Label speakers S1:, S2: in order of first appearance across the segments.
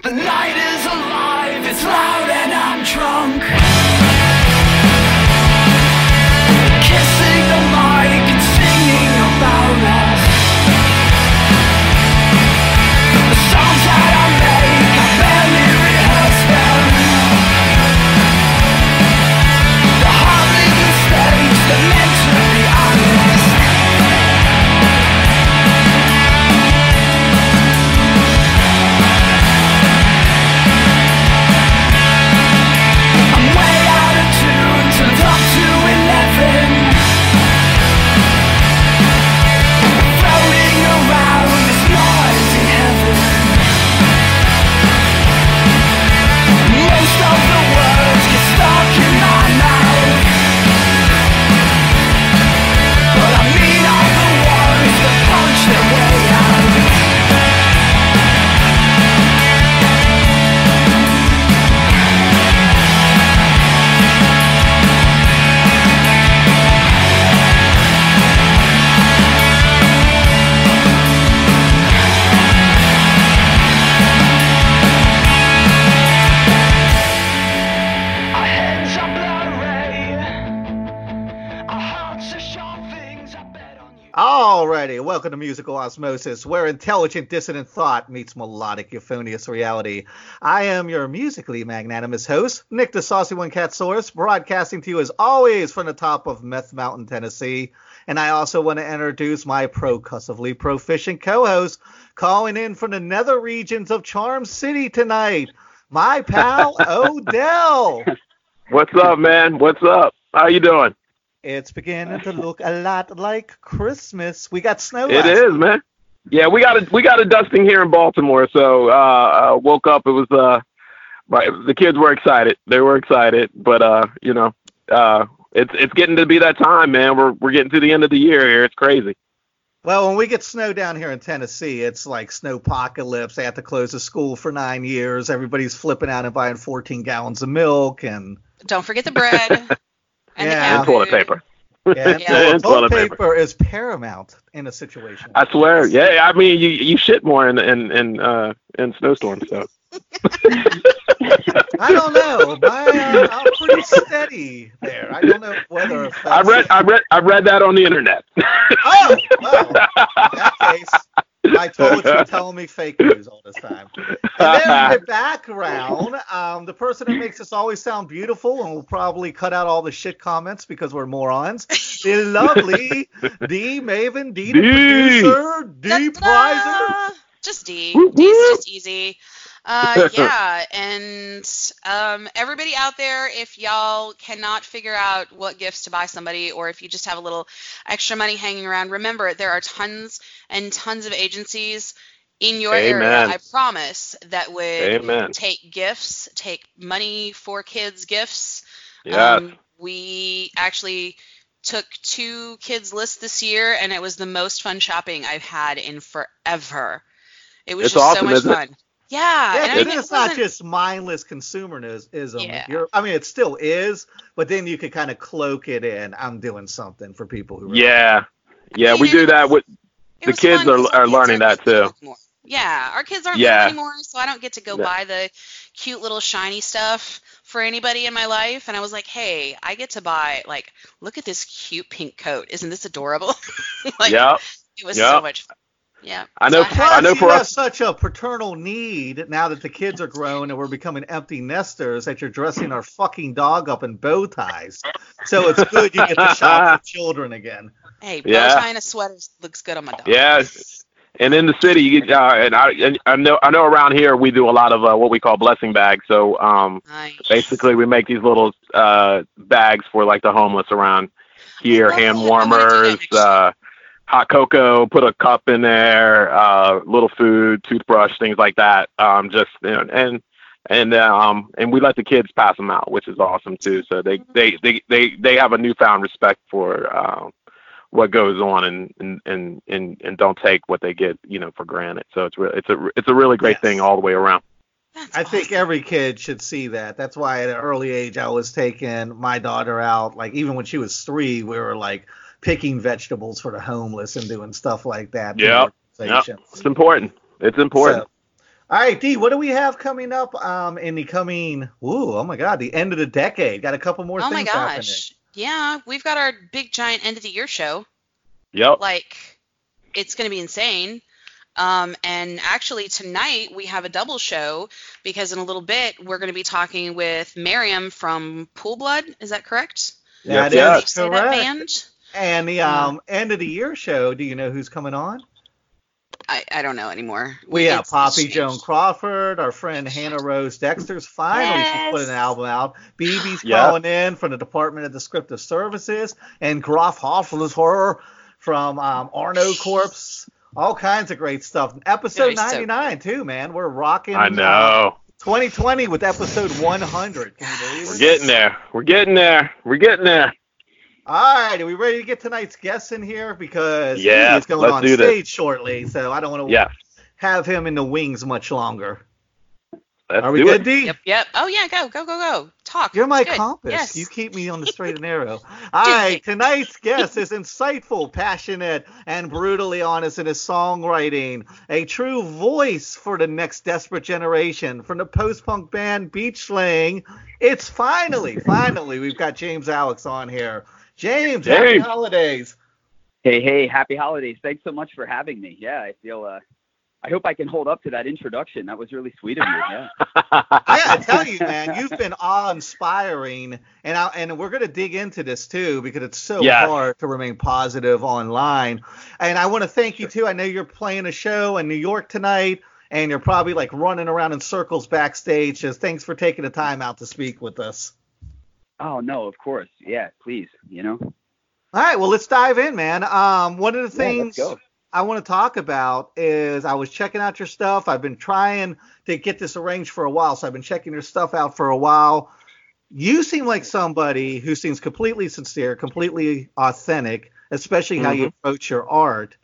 S1: The night is alive, it's loud and I'm drunk.
S2: Osmosis, where intelligent dissonant thought meets melodic euphonious reality. I am your musically magnanimous host, Nick the Saucy One Cat Source, broadcasting to you as always from the top of Meth Mountain, Tennessee. And I also want to introduce my procussively proficient co-host, calling in from the nether regions of Charm City tonight, my pal Odell.
S3: What's up, man? What's up? How you doing?
S2: It's beginning to look a lot like Christmas. We got snow.
S3: It
S2: last
S3: is, man. Yeah, we got a we got a dusting here in Baltimore. So uh, uh woke up. It was uh, right. The kids were excited. They were excited, but uh, you know, uh, it's it's getting to be that time, man. We're we're getting to the end of the year here. It's crazy.
S2: Well, when we get snow down here in Tennessee, it's like snowpocalypse. They have to close the school for nine years. Everybody's flipping out and buying 14 gallons of milk, and
S4: Don't forget the bread and
S2: Yeah.
S3: And toilet paper.
S2: yeah,
S4: Yeah.
S2: toilet
S3: And toilet
S2: paper.
S3: paper.
S2: is paramount in a situation.
S3: I swear. Yeah, I mean, you you shit more in in in uh in snowstorms. So
S2: I don't know. My, uh, I'm pretty steady there. I don't know whether.
S3: I
S2: that's-
S3: read I read I read that on the internet.
S2: Oh, well, in that case, my told you, telling me fake news all this time. And then in the background, um, the person that makes us always sound beautiful, and we'll probably cut out all the shit comments because we're morons, the lovely D Maven, D
S3: D.
S2: producer, D Prizer.
S4: Da-da! Just D.
S3: Whoop,
S4: D's just easy. Uh, yeah, and um, everybody out there, if y'all cannot figure out what gifts to buy somebody, or if you just have a little extra money hanging around, remember there are tons and tons of agencies in your area. I promise that would
S3: Amen.
S4: take gifts, take money for kids' gifts.
S3: Yeah.
S4: Um, we actually took two kids' lists this year, and it was the most fun shopping I've had in forever. It was
S3: It's
S4: just
S3: awesome,
S4: so much
S3: isn't it?
S4: Fun. Yeah,
S2: Yeah,
S4: and I mean,
S2: it's not
S4: wasn't-
S2: just mindless consumerism.
S4: Yeah.
S2: You're, I mean, it still is, but then you could kind of cloak it in. I'm doing something for people who. Really
S3: yeah. Yeah,
S4: mean,
S3: we do
S4: it's-
S3: that with the kids are- are
S4: kids
S3: learning that too.
S4: anymore. Yeah, our kids aren't
S3: Yeah.
S4: little anymore, so I don't get to go
S3: Yeah.
S4: buy the cute little shiny stuff for anybody in my life. And I was like, hey, I get to buy like, look at this cute pink coat. Isn't this adorable? like,
S3: yeah.
S4: it was
S3: yeah.
S4: so much fun. Yeah.
S3: I know-
S4: had-
S2: Plus,
S3: I know
S2: you
S3: for
S2: have
S3: us-
S2: such a paternal need now that the kids are grown and we're becoming empty nesters that you're dressing our fucking dog up in bow ties. So it's good you get to shop for children again.
S4: Hey, bow
S3: Yeah.
S4: tie and a sweater looks good on my dog.
S3: Yeah. And in the city, you get, uh, and I and I know I know around here we do a lot of uh, what we call blessing bags. So um,
S4: Nice.
S3: basically, we make these little uh, bags for like the homeless around here, hand
S4: that. I wanna do that
S3: warmers, uh, hot cocoa, put a cup in there, uh, little food, toothbrush, things like that. Um, just you know, and and um and we let the kids pass them out, which is awesome too. So they they they they, they have a newfound respect for um, what goes on and, and and and and don't take what they get you know for granted. So it's re- it's a it's a really great
S2: Yes.
S3: thing all the way around.
S4: That's
S2: I think every kid should see that. That's why at an early age I was taking my daughter out. Like even when she was three, we were like picking vegetables for the homeless and doing stuff like that. for
S3: Yep. It's important. It's important.
S2: So, All right, D, what do we have coming up um, in the coming, ooh, oh my God, the end of the decade? Got a couple more
S4: Oh my
S2: things
S4: gosh. Yeah, we've got our big giant end of the year show.
S3: Yep.
S4: Like, it's going to be insane. Um, and actually, tonight we have a double show because in a little bit we're going to be talking with Miriam from Pool Blood. Is that correct?
S2: happening. That
S3: Yes,
S2: is
S3: yes.
S4: Did you say that
S2: correct.
S4: band?
S2: And the um, end of the year show, do you know who's coming on?
S4: I, I don't know anymore.
S2: We have Poppy
S4: it's
S2: Joan. Crawford, our friend Hannah Rose Dexter's finally
S4: Yes.
S2: put an album out. BB's
S3: Yep.
S2: calling in from the Department of Descriptive Services, and Groff Hoffler's horror from um, Arno Corpse. All kinds of great stuff. Episode
S4: Guys, so-
S2: 99 too, man. We're rocking.
S3: I
S2: uh,
S3: know.
S2: 2020 with episode 100. Can you believe
S3: We're getting there. We're getting there. We're getting there.
S2: All right, are we ready to get tonight's guest in here? Because
S3: Yeah,
S2: he is going
S3: let's
S2: on
S3: do this.
S2: stage shortly, so I don't want to
S3: Yes.
S2: have him in the wings much longer.
S3: Let's
S2: Are we
S3: do
S2: good,
S3: it.
S2: D?
S4: Yep, yep. Oh yeah, go, go, go, go. Talk.
S2: You're my
S4: good.
S2: compass.
S4: Yes.
S2: You keep me on the straight and narrow. All right, tonight's guest is insightful, passionate, and brutally honest in his songwriting. A true voice for the next desperate generation. From the post-punk band Beach Slang, it's finally, finally, we've got James Alex on here. James, happy holidays.
S5: Hey, hey, happy holidays. Thanks so much for having me. Yeah, I feel uh I hope I can hold up to that introduction. That was really sweet of you. Yeah.
S2: I gotta tell you, man, you've been awe-inspiring, and I, and we're gonna dig into this too because it's so
S3: Yes.
S2: hard to remain positive online. And I want to thank you too. I know you're playing a show in New York tonight, and you're probably like running around in circles backstage. Just thanks for taking the time out to speak with us.
S5: Oh no, of course. Yeah, please, you know.
S2: All right, well let's dive in, man. Um, one of the things
S5: let's.
S2: I want to talk about is I was checking out your stuff. I've been trying to get this arranged for a while, so I've been checking your stuff out for a while. You seem like somebody who seems completely sincere, completely authentic, especially how you approach your art.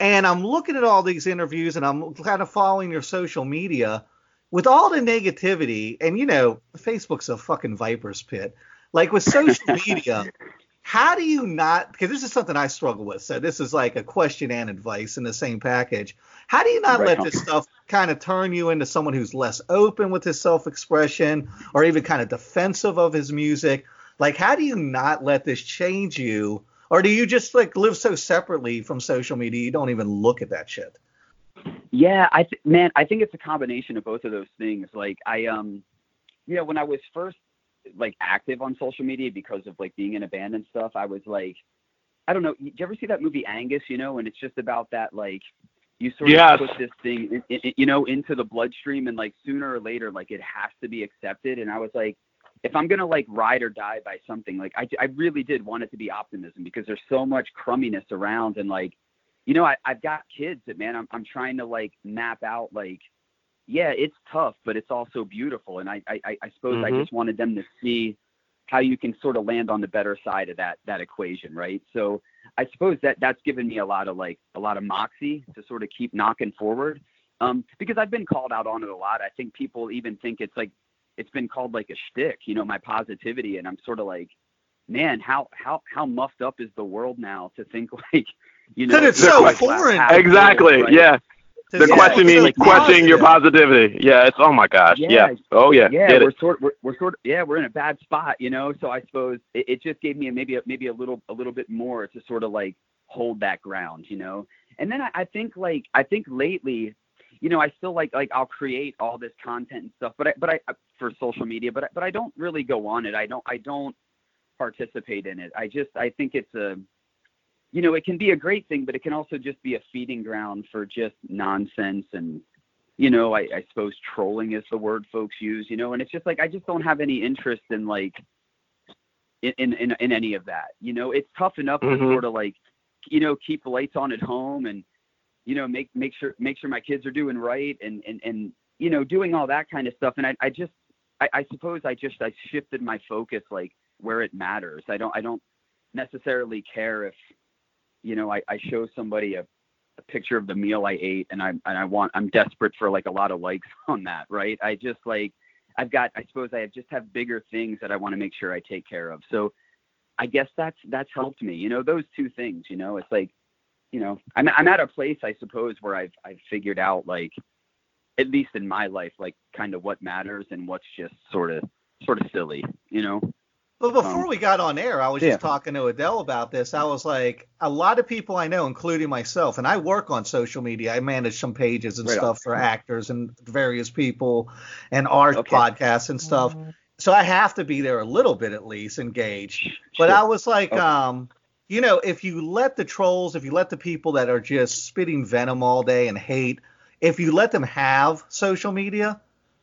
S2: And I'm looking at all these interviews and I'm kind of following your social media with all the negativity. And you know, Facebook's a fucking viper's pit. Like with social media, how do you not because this is something i struggle with so this is like a question and advice in the same package how do you not
S5: Right
S2: let
S5: on.
S2: this stuff kind of turn you into someone who's less open with his self-expression or even kind of defensive of his music like how do you not let this change you or do you just like live so separately from social media you don't even look at that shit
S5: Yeah, I th- man, I think it's a combination of both of those things. Like I um you know, when I was first like active on social media because of like being in a band and stuff, I was like I don't know, did you ever see that movie Angus, you know, and it's just about that like you sort
S3: Yes.
S5: of put this thing in, in, you know into the bloodstream and like sooner or later like it has to be accepted and I was like if I'm gonna like ride or die by something, like I, I really did want it to be optimism because there's so much crumminess around and like, you know, I, I've got kids that man, I'm I'm trying to like map out like, yeah, it's tough, but it's also beautiful. And I I, I- I suppose I
S3: Mhm.
S5: just wanted them to see how you can sort of land on the better side of that that equation, right? So I suppose that that's given me a lot of like a lot of moxie to sort of keep knocking forward. Um, because I've been called out on it a lot. I think people even think it's like it's been called like a shtick, you know, my positivity, and I'm sort of like, man, how how how muffed up is the world now to think like, you know,
S2: Because it's
S3: so
S5: like
S2: foreign.
S3: Exactly.
S5: right?
S3: Yeah.
S2: To
S3: They're
S2: say
S3: questioning
S2: it's so
S3: questioning your positivity. Yeah. It's oh my gosh.
S5: Yeah.
S3: Yeah. Oh yeah.
S5: yeah,
S3: Get
S5: we're
S3: it.
S5: sort we're, we're sort of yeah, we're in a bad spot, you know. So I suppose it, it just gave me a, maybe a, maybe a little a little bit more to sort of like hold that ground, you know. And then I, I think like I think lately, you know, I still like like I'll create all this content and stuff, but I but I for social media, but I, but I don't really go on it. I don't I don't participate in it. I just I think it's a you know, it can be a great thing, but it can also just be a feeding ground for just nonsense and you know, I, I suppose trolling is the word folks use, you know, and it's just like I just don't have any interest in like in in in, any of that. You know, it's tough enough to
S3: Mhm.
S5: sort of like you know keep the lights on at home and you know make make sure make sure my kids are doing right and and and you know doing all that kind of stuff. And I I just I, I suppose I just I shifted my focus like where it matters. I don't I don't necessarily care if you know I, I show somebody a, a picture of the meal I ate and I and I want I'm desperate for like a lot of likes on that, right? I just like I've got I suppose I just have bigger things that I want to make sure I take care of. So I guess that's that's helped me. You know, those two things, you know, it's like, you know, I'm I'm at a place I suppose where I've I've figured out like at least in my life, like kind of what matters and what's just sort of sort of silly, you know.
S2: But before
S5: Um,
S2: we got on air, I was
S5: yeah.
S2: just talking to Odell about this. I was like, a lot of people I know, including myself, and I work on social media. I manage some pages and
S5: Right on.
S2: stuff for actors and various people and art
S5: Okay.
S2: podcasts and stuff. So I have to be there a little bit at least engaged. But
S5: Sure.
S2: I was like,
S5: Okay.
S2: um, you know, if you let the trolls, if you let the people that are just spitting venom all day and hate, if you let them have social media,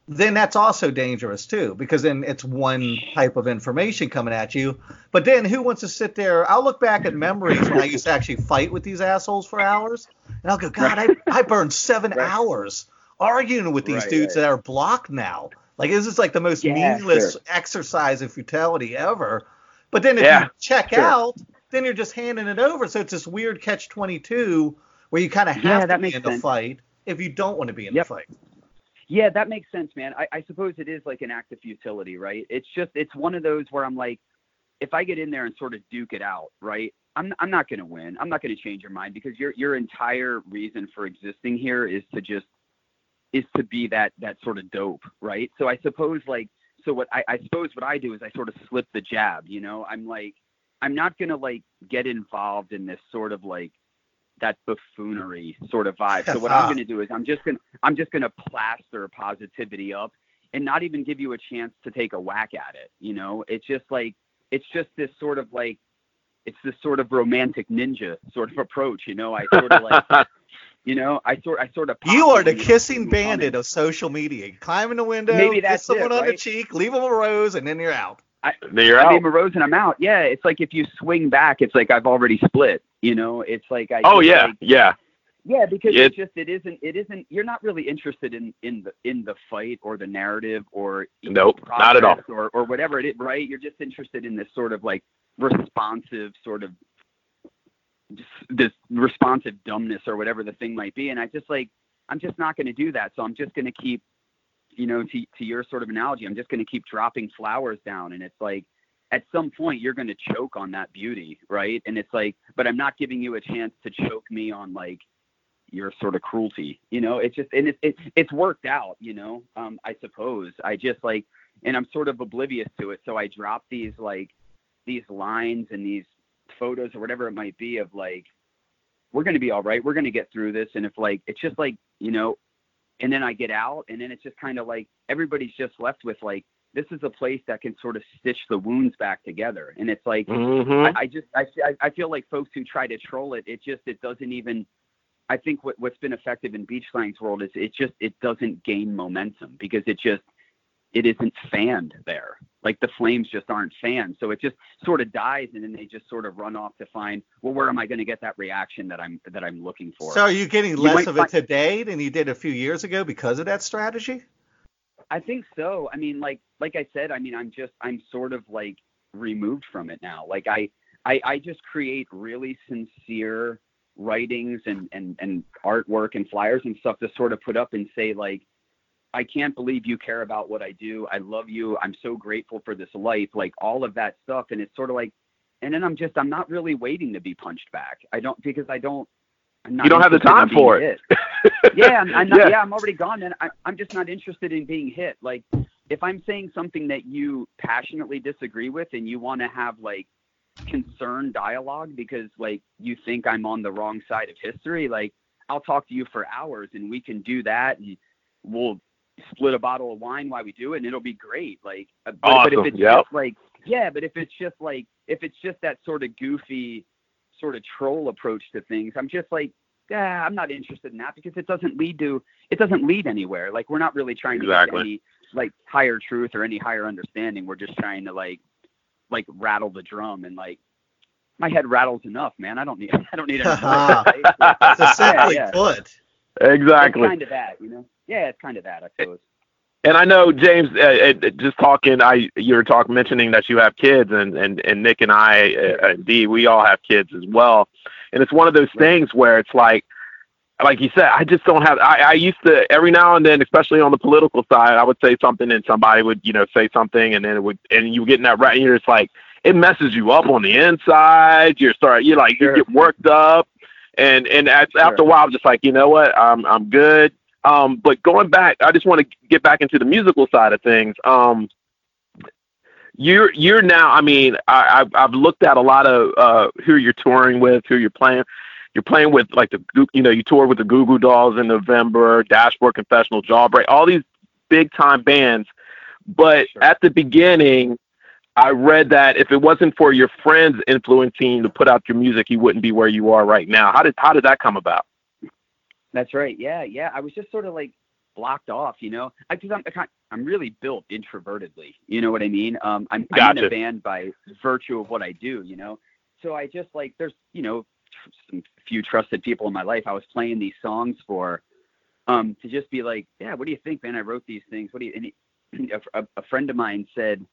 S2: then that's also dangerous too, because then it's one type of information coming at you. But then who wants to sit there? I'll look back at memories when I used to actually fight with these assholes for hours, and I'll go, God, I, I burned seven
S5: Right.
S2: hours arguing with these
S5: Right,
S2: dudes
S5: right.
S2: that are blocked now. Like this is like the most
S5: Yeah,
S2: meaningless
S5: sure.
S2: exercise of futility ever. But then if
S3: Yeah,
S2: you check
S5: sure.
S2: out, then you're just handing it over. So it's this weird catch twenty two where you kind of have
S5: Yeah,
S2: to be in the fight if you don't want to be in
S5: Yep.
S2: the fight.
S5: Yeah, that makes sense, man. I, I suppose it is like an act of futility, right? It's just it's one of those where I'm like, if I get in there and sort of duke it out, right? I'm I'm not gonna win. I'm not gonna change your mind because your your entire reason for existing here is to just is to be that that sort of dope, right? So I suppose like so what I, I suppose what I do is I sort of slip the jab, you know? I'm like I'm not gonna like get involved in this sort of like that buffoonery sort of vibe. So what I'm going to do is I'm just going to I'm just going to plaster positivity up and not even give you a chance to take a whack at it, you know? It's just like it's just this sort of like it's this sort of romantic ninja sort of approach, you know? I sort of like, you know, I sort I sort of
S2: You are the kissing
S5: don't see me
S2: bandit of social media. Climb in the window,
S5: Maybe
S2: kiss someone
S5: it,
S2: on the cheek, leave them a rose, and then you're out.
S3: Then you're
S5: I
S3: out.
S5: leave a rose and I'm out. Yeah, it's like if you swing back, it's like I've already split. You know, it's like I.
S3: Oh yeah,
S5: like,
S3: yeah.
S5: Yeah, because
S3: It-
S5: it's just it isn't it isn't you're not really interested in in the in the fight or the narrative or
S3: Nope, not at all.
S5: or or whatever it is, right? You're just interested in this sort of like responsive sort of just this responsive dumbness or whatever the thing might be, and I just like I'm just not going to do that. So I'm just going to keep, you know, to to your sort of analogy, I'm just going to keep dropping flowers down, and it's like at some point you're going to choke on that beauty, right? And it's like, but I'm not giving you a chance to choke me on like your sort of cruelty, you know? It's just, and it, it it's worked out, you know? Um, I suppose I just like, and I'm sort of oblivious to it. So I drop these like these lines and these photos or whatever it might be of like, we're going to be all right. We're going to get through this. And if like, it's just like, you know, and then I get out and then it's just kind of like everybody's just left with like, this is a place that can sort of stitch the wounds back together. And it's like,
S3: hmm
S5: I, I just I, I- I feel like folks who try to troll it, it just it doesn't even. I think what what's been effective in beach slang's world is it just it doesn't gain momentum because it just it isn't fanned there. Like the flames just aren't fanned, so it just sort of dies, and then they just sort of run off to find well, where am I going to get that reaction that I'm that I'm looking for?
S2: So are you getting
S5: You
S2: less of it today than you did a few years ago because of that strategy?
S5: I think so. I mean, like like I said, I mean, I'm just I'm sort of like removed from it now. Like I I, I just create really sincere writings and, and and artwork and flyers and stuff to sort of put up and say like I can't believe you care about what I do. I love you. I'm so grateful for this life. Like all of that stuff. And it's sort of like and then I'm just I'm not really waiting to be punched back. I don't because I don't I'm not
S3: You don't have the time for it.
S5: hit yeah, I'm, I'm not,
S3: Yeah.
S5: yeah. I'm already gone. Then I, I'm just not interested in being hit. Like, if I'm saying something that you passionately disagree with, and you want to have like concerned dialogue because like you think I'm on the wrong side of history, like I'll talk to you for hours, and we can do that, and we'll split a bottle of wine while we do it, and it'll be great. Like, uh, but, but if it's
S3: yep.
S5: just like, yeah, but if it's just like, if it's just that sort of goofy, sort of troll approach to things, I'm just like, yeah, I'm not interested in that because it doesn't lead to it doesn't lead anywhere. Like we're not really trying to get any like higher truth or any higher understanding. We're just trying to like like rattle the drum and like my head rattles enough, man. I don't need I don't need any more. right? Yeah.
S2: put,
S3: Exactly.
S5: It's kind of that, you know. Yeah, it's kind of that, I suppose.
S3: And I know James, uh, just talking, I you were talking mentioning that you have kids, and and and Nick and I, uh, indeed, we all have kids as well. And it's one of those things where it's like, like you said, I just don't have. I, I used to every now and then, especially on the political side, I would say something, and somebody would you know say something, and then it would, and you get in that right, and you're just like, it messes you up on the inside. You're start, you're like, you get worked up, and and at, after a while, I'm just like, you know what, I'm I'm good. Um, but going back, I just want to get back into the musical side of things. Um, you're you're now. I mean, I, I've I've looked at a lot of uh, who you're touring with, who you're playing. You're playing with like the Goo- you know you toured with the Goo Goo Dolls in November, Dashboard Confessional, Jawbreaker, all these big time bands. But
S5: Sure.
S3: at the beginning, I read that if it wasn't for your friends influencing to put out your music, you wouldn't be where you are right now. How did how did that come about?
S5: That's right. Yeah, yeah. I was just sort of like blocked off, you know, because I'm I kind- I'm really built introvertedly. You know what I mean? Um, I'm, I'm in a band by virtue of what I do. You know, so I just like there's you know some few trusted people in my life. I was playing these songs for, um, to just be like, yeah, what do you think, man? I wrote these things. What do you? And he, a, a, a friend of mine said,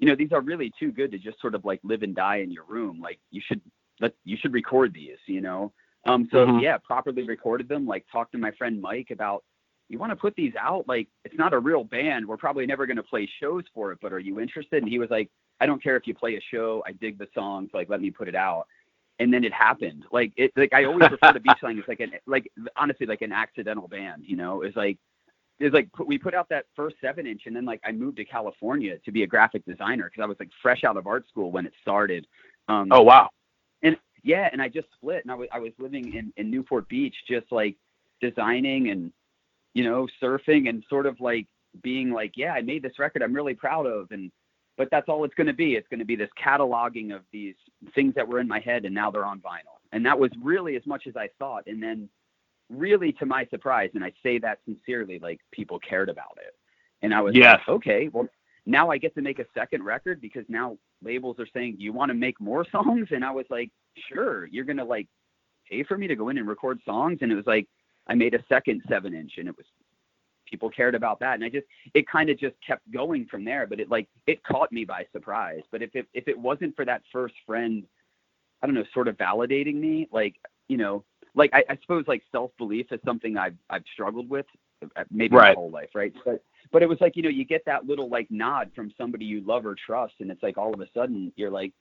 S5: you know, these are really too good to just sort of like live and die in your room. Like you should let you should record these. You know. Um, so
S3: Mhm.
S5: yeah, properly recorded them. Like talked to my friend Mike about, you want to put these out? Like it's not a real band. We're probably never going to play shows for it, but are you interested? And he was like, I don't care if you play a show. I dig the songs. Like let me put it out. And then it happened. Like it. Like I always refer to Beach Slang as like an like honestly like an accidental band. You know, it's like it's like we put out that first seven inch, and then like I moved to California to be a graphic designer because I was like fresh out of art school when it started. Um,
S3: Oh wow.
S5: Yeah, and I just split, and I was I was living in in Newport Beach, just like designing and you know surfing and sort of like being like, yeah, I made this record, I'm really proud of, and but that's all it's going to be. It's going to be this cataloging of these things that were in my head, and now they're on vinyl, and that was really as much as I thought, and then really to my surprise, and I say that sincerely, like people cared about it, and I was
S3: Yes.
S5: like, okay, well now I get to make a second record because now labels are saying, do you want to make more songs? And I was like, sure, you're to like pay for me to go in and record songs. And it was like, I made a second seven inch and it was, people cared about that. And I just, it kind of just kept going from there, but it like, it caught me by surprise. But if it, if it wasn't for that first friend, I don't know, sort of validating me, like, you know, like I, I suppose like self-belief is something I've, I've struggled with Uh, maybe
S3: Right.
S5: my whole life. Right. But, but it was like, you know, you get that little like nod from somebody you love or trust. And it's like, all of a sudden you're like,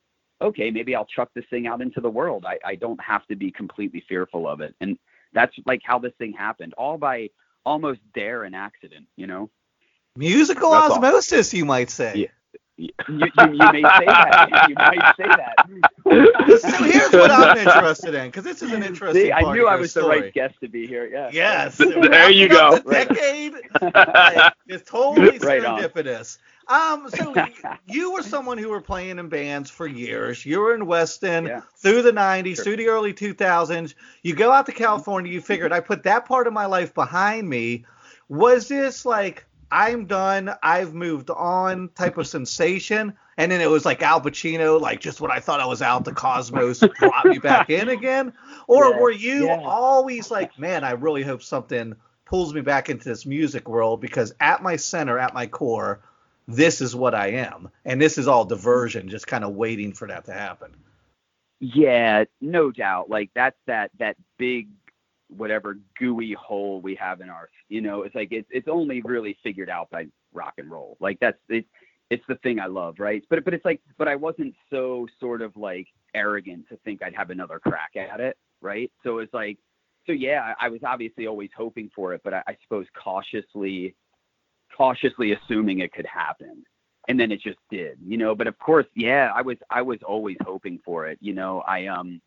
S5: okay, maybe I'll chuck this thing out into the world. I, I don't have to be completely fearful of it. And that's like how this thing happened, all by almost dare and accident, you know?
S2: Musical
S3: That's all.
S2: osmosis, you might say.
S5: Yeah. You, you, you may say that. You might say that.
S2: So here's what I'm interested in, because this is an interesting
S5: See, I knew I was
S2: story.
S5: the right guest to be here. Yeah.
S2: Yes.
S3: There you go.
S2: The decade like, is totally
S5: Right on.
S2: serendipitous. Um, so you were someone who were playing in bands for years. You were in Weston
S5: Yeah.
S2: through the 90s,
S5: Sure.
S2: through the early 2000s. You go out to California, you figured, I put that part of my life behind me. Was this like, I'm done, I've moved on type of sensation? And then it was like Al Pacino, like just when I thought I was out, the cosmos brought me back in again? Or
S5: Yeah,
S2: were you
S5: yeah.
S2: always like, man, I really hope something pulls me back into this music world because at my center, at my core, this is what I am. And this is all diversion, just kind of waiting for that to happen.
S5: Yeah, no doubt. Like that's that that big whatever gooey hole we have in our you know, it's like it's it's only really figured out by rock and roll. Like that's it it's the thing I love, right? But but it's like but I wasn't so sort of like arrogant to think I'd have another crack at it, right? So it's like so yeah, I I was obviously always hoping for it, but I, I suppose cautiously cautiously assuming it could happen and then it just did you know but of course yeah i was i was always hoping for it you know i um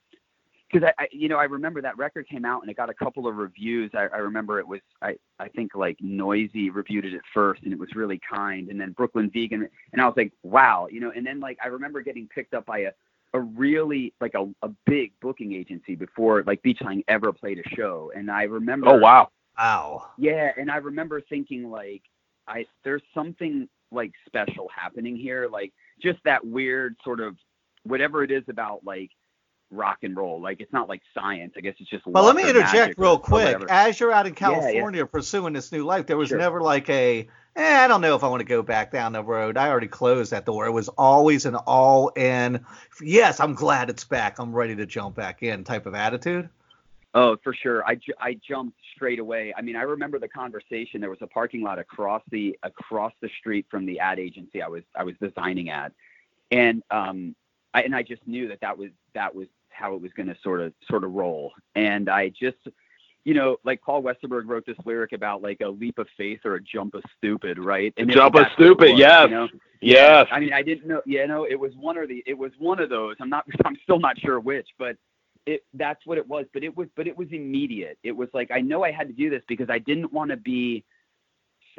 S5: because I, I you know i remember that record came out and it got a couple of reviews i, I remember it was i i think like Noisey reviewed it at first and it was really kind and then brooklyn vegan and i was like wow you know and then like i remember getting picked up by a a really like a, a big booking agency before like beach slang ever played a show and i remember
S3: Oh wow.
S2: Wow.
S5: yeah, and I remember thinking like I there's something like special happening here, like just that weird sort of whatever it is about like rock and roll. Like it's not like science. I guess it's just
S2: Well, let me interject real quick. As you're out in
S5: Yeah, yeah.
S2: California pursuing this new life, there was
S5: Sure.
S2: never like a, eh, I don't know if I want to go back down the road. I already closed that door. It was always an all in, yes, I'm glad it's back. I'm ready to jump back in type of attitude.
S5: Oh, for sure. I, ju- I jumped straight away. I mean, I remember the conversation. There was a parking lot across the across the street from the ad agency I was I was designing at, and um, I and I just knew that that was that was how it was going to sort of sort of roll. And I just, you know, like Paul Westerberg wrote this lyric about like a leap of faith or a jump of stupid, right?
S3: A jump of
S5: that's what it
S3: stupid,
S5: was,
S3: yes.
S5: You know?
S3: Yes.
S5: I mean, I didn't know. You know, it was one or the. It was one of those. I'm not. I'm still not sure which, but it. That's what it was. But it was. But it was immediate. It was like I know I had to do this because I didn't want to be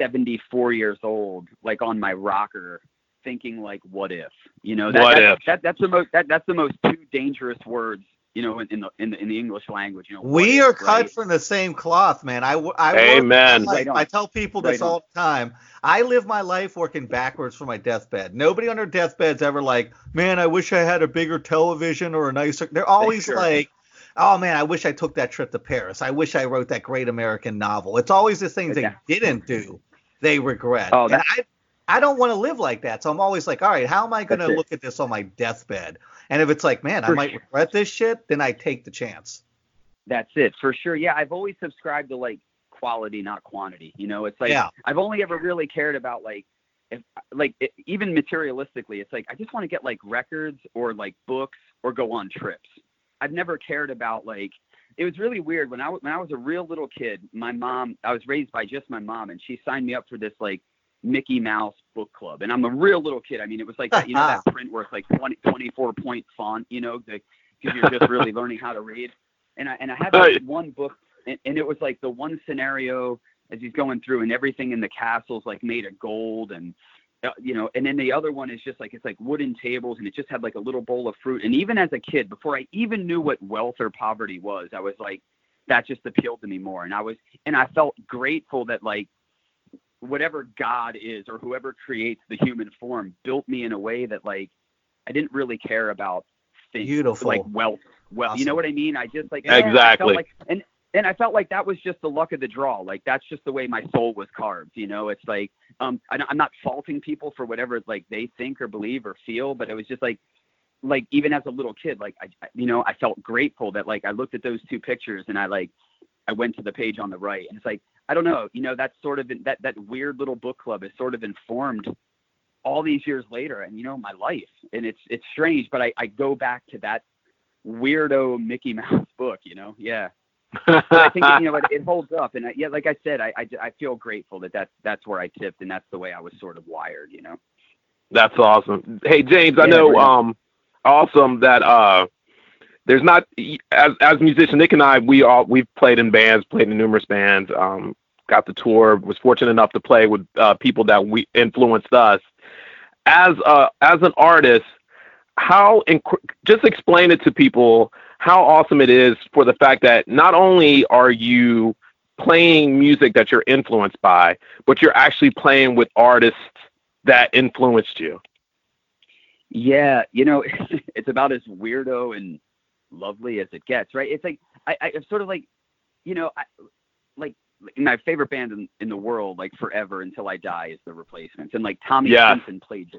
S5: 74 years old, like on my rocker, thinking like, what if? You know, that,
S3: What
S5: that,
S3: if?
S5: That, that's the most. That, that's the most two dangerous words. You know, in, in the in the in the English language. You know, what
S2: We
S5: if,
S2: are cut
S5: right?
S2: from the same cloth, man. I, w- I work
S3: Amen.
S2: my
S5: Right.
S2: I tell people this
S5: Right
S2: all the time. I live my life working backwards for my deathbed. Nobody on their deathbed's ever like, man, I wish I had a bigger television or a nicer. They're always
S5: Sure.
S2: like, oh man, I wish I took that trip to Paris. I wish I wrote that great American novel. It's always the things
S5: Yeah.
S2: they didn't do they regret.
S5: Oh,
S2: and
S5: that-
S2: I, I don't want to live like that. So I'm always like, all right, how am I going to look at this on my deathbed? And if it's like, man, I might
S5: sure.
S2: regret this shit, then I take the chance.
S5: That's it for sure. Yeah, I've always subscribed to like quality, not quantity. You know, it's like
S2: Yeah.
S5: I've only ever really cared about like if like it, even materialistically, it's like I just want to get like records or like books or go on trips. I've never cared about like it was really weird when I was when I was a real little kid. My mom, I was raised by just my mom, and she signed me up for this like Mickey Mouse book club. And I'm a real little kid. I mean, it was like that, you know that print where it's like 20, 24 point font, you know, because you're just really learning how to read. And I and I had like one book, and, and it was like the one scenario as he's going through, and everything in the castle's like made of gold, and uh, you know, and then the other one is just like it's like wooden tables, and it just had like a little bowl of fruit. And even as a kid, before I even knew what wealth or poverty was, I was like, that just appealed to me more. And I was, and I felt grateful that like whatever God is or whoever creates the human form built me in a way that like I didn't really care about things
S2: Beautiful.
S5: like wealth. Well, you know what I mean? I just like
S2: Yeah,
S5: felt
S3: Exactly.
S5: like, and and I felt like that was just the luck of the draw. Like that's just the way my soul was carved. You know, it's like um I, I'm not faulting people for whatever like they think or believe or feel, but it was just like like even as a little kid, like I I- you know I felt grateful that like I looked at those two pictures and I like I went to the page on the right and it's like I don't know, you know, that's sort of that that weird little book club has sort of informed all these years later and you know my life. And it's it's strange but I, I go back to that weirdo Mickey Mouse book you know? Yeah. But I think you know it, it holds up. And I, yeah like I said I, I I feel grateful that that's that's where I tipped and that's the way I was sort of wired you know?
S3: That's awesome. Hey James, I know um awesome that uh there's not as as musician Nick and I we all we've played in bands, played in numerous bands, um got the tour, was fortunate enough to play with uh people that we influenced us. As uh as an artist, how inc- just explain it to people how awesome it is for the fact that not only are you playing music that you're influenced by, but you're actually playing with artists that influenced you.
S5: Yeah, you know, it's about as weirdo and lovely as it gets, right? It's like I, I I'm sort of like, you know, I, like my favorite band in, in the world, like forever until I die, is the Replacements, and like Tommy
S3: Yes.
S5: Simpson played.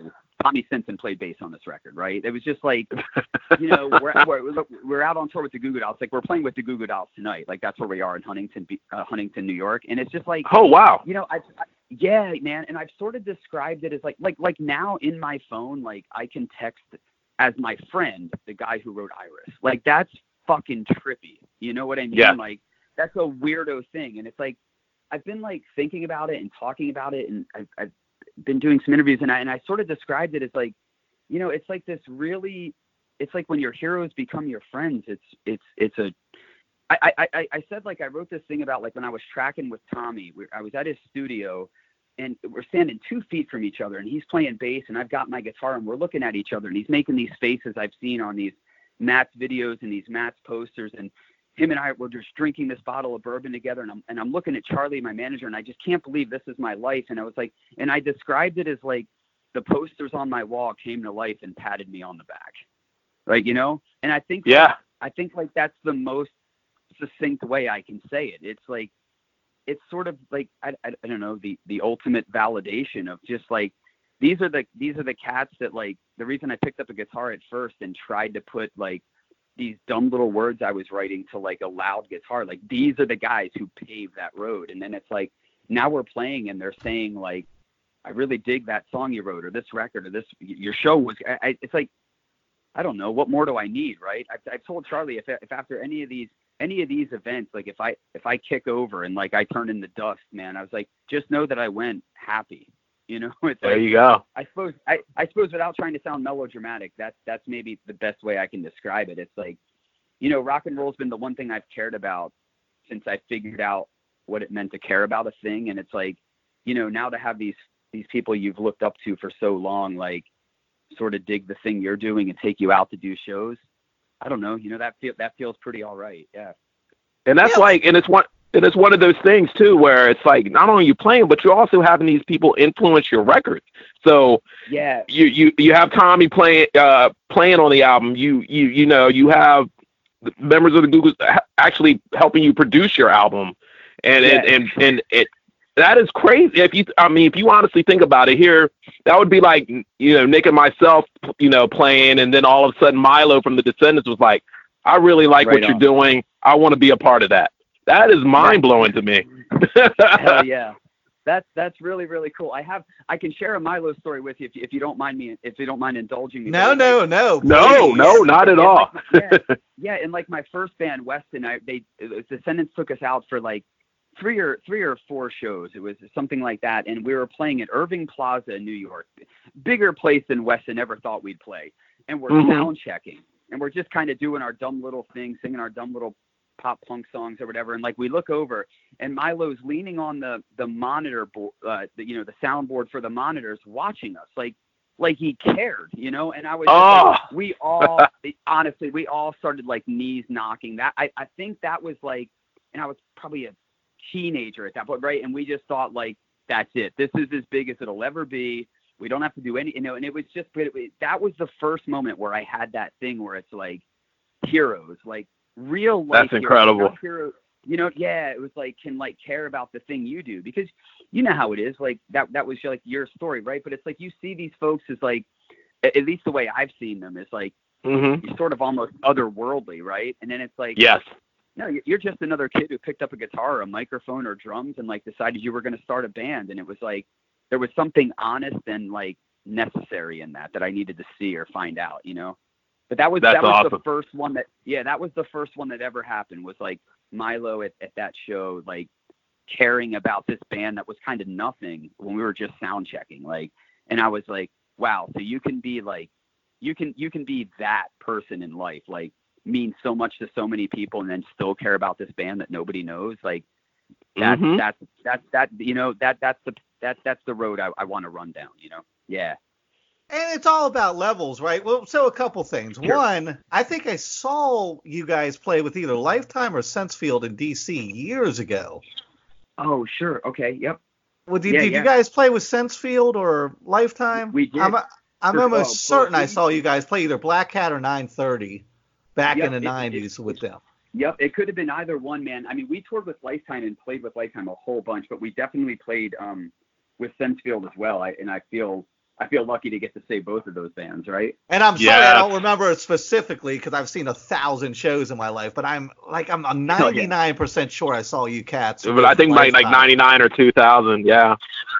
S5: Tommy Stinson played bass on this record, right? It was just like, you know, we're, we're we're out on tour with the Goo Goo Dolls. Like we're playing with the Goo Goo Dolls tonight. Like that's where we are in Huntington, uh, Huntington, New York, and it's just like
S3: Oh wow.
S5: you know, I, I yeah, man, and I've sort of described it as like like like now in my phone, like I can text as my friend the guy who wrote Iris. Like that's fucking trippy. You know what I mean?
S3: Yeah.
S5: Like that's a weirdo thing, and it's like I've been like thinking about it and talking about it, and I've, I've been doing some interviews, and I and I sort of described it as like, you know, it's like this really, it's like when your heroes become your friends. It's it's it's a I, I, I said like I wrote this thing about like when I was tracking with Tommy, we, I was at his studio and we're standing two feet from each other and he's playing bass and I've got my guitar and we're looking at each other and he's making these faces I've seen on these Mats videos and these Mats posters and him and I were just drinking this bottle of bourbon together and I'm and I'm looking at Charlie, my manager, and I just can't believe this is my life. And I was like and I described it as like the posters on my wall came to life and patted me on the back. Right, you know? And I think
S3: Yeah.
S5: I think like that's the most succinct way I can say it. It's like it's sort of like I, I, I don't know the the ultimate validation of just like these are the these are the cats that like the reason I picked up a guitar at first and tried to put like these dumb little words I was writing to like a loud guitar like these are the guys who paved that road. And then it's like now we're playing and they're saying like I really dig that song you wrote or this record or this your show was I, I, it's like I don't know what more do I need right? I've, I've told Charlie if if after any of these any of these events, like if I if I kick over and like I turn in the dust, man, I was like, just know that I went happy. You know, it's
S3: There
S5: like
S3: you go.
S5: I suppose I, I suppose without trying to sound melodramatic, that's that's maybe the best way I can describe it. It's like, you know, rock and roll's been the one thing I've cared about since I figured out what it meant to care about a thing. And it's like, you know, now to have these these people you've looked up to for so long, like sort of dig the thing you're doing and take you out to do shows. I don't know, you know, that feel that feels pretty all right. Yeah.
S3: And that's
S2: Yeah.
S3: like, and it's one, and it's one of those things too, where it's like not only you playing, but you're also having these people influence your records. So
S5: Yeah.
S3: you you you have Tommy playing uh playing on the album. You you you know you have the members of the Google actually helping you produce your album, and
S5: Yeah.
S3: and and, and it that is crazy. If you I mean if you honestly think about it, here that would be like you know Nick and myself you know playing, and then all of a sudden Milo from the Descendents was like, I really like
S5: Right
S3: what you're doing. I want to be a part of that. That is mind blowing to me.
S5: Hell yeah. That's that's really really cool. I have I can share a Milo story with you if you, if you don't mind me if you don't mind indulging me.
S2: No, no,
S5: like,
S2: no.
S3: no,
S2: please.
S3: no, not at all.
S5: yeah, yeah, and like my first band, Weston, I they the Descendents took us out for like three or three or four shows. It was something like that, and we were playing at Irving Plaza in New York, bigger place than Weston ever thought we'd play. And we're
S3: Mhm.
S5: sound checking, and we're just kind of doing our dumb little thing, singing our dumb little pop punk songs or whatever. And like we look over, and Milo's leaning on the the monitor board, uh, the, you know, the soundboard for the monitors, watching us, like like he cared, you know. And I was just like,
S3: Oh.
S5: we all honestly we all started like knees knocking that I, I think that was like and i was probably a teenager at that point right and we just thought like that's it this is as big as it'll ever be we don't have to do any you know and it was just but it, that was the first moment where i had that thing where it's like heroes like real life
S3: That's
S5: heroes,
S3: incredible.
S5: not hero- you know yeah it was like can like care about the thing you do because you know how it is like that that was like your story right but it's like you see these folks as like at least the way i've seen them is like
S3: hmm
S5: you're sort of almost otherworldly, right? And then it's like,
S3: Yes.
S5: No, you're- just another kid who picked up a guitar or a microphone or drums and like decided you were going to start a band. And it was like, there was something honest and like necessary in that that I needed to see or find out, you know? But that was,
S3: That's
S5: that was
S3: awesome.
S5: the first one that, yeah, that was the first one that ever happened was like Milo at, at that show, like caring about this band that was kind of nothing when we were just sound checking. Like, and I was like, wow, so you can be like, you can you can be that person in life like mean so much to so many people and then still care about this band that nobody knows like that's
S3: Mhm.
S5: that's that's that you know that that's the that that's the road I, I want to run down you know yeah
S2: And it's all about levels, right? Well, so a couple things.
S5: Sure.
S2: One, I think I saw you guys play with either Lifetime or Sensefield in DC years ago.
S5: oh sure okay yep
S2: Well, did,
S5: Yeah,
S2: did
S5: yeah.
S2: you guys play with Sensefield or Lifetime?
S5: We did.
S2: I'm, I'm almost
S5: well,
S2: certain I saw you guys play either Black Cat or 930 back
S5: Yep,
S2: in the
S5: it- it-
S2: 90s with them.
S5: Yep, it could have been either one, man. I mean, we toured with Lifetime and played with Lifetime a whole bunch, but we definitely played um, with Sensefield as well. I, and I feel I feel lucky to get to say both of those bands, right?
S2: And I'm sorry I don't remember it specifically because I've seen a thousand shows in my life, but I'm like I'm, I'm
S5: Oh, yeah.
S2: 99% sure I saw you cats.
S3: But I think
S2: with
S3: like like 99 or 2000. Yeah.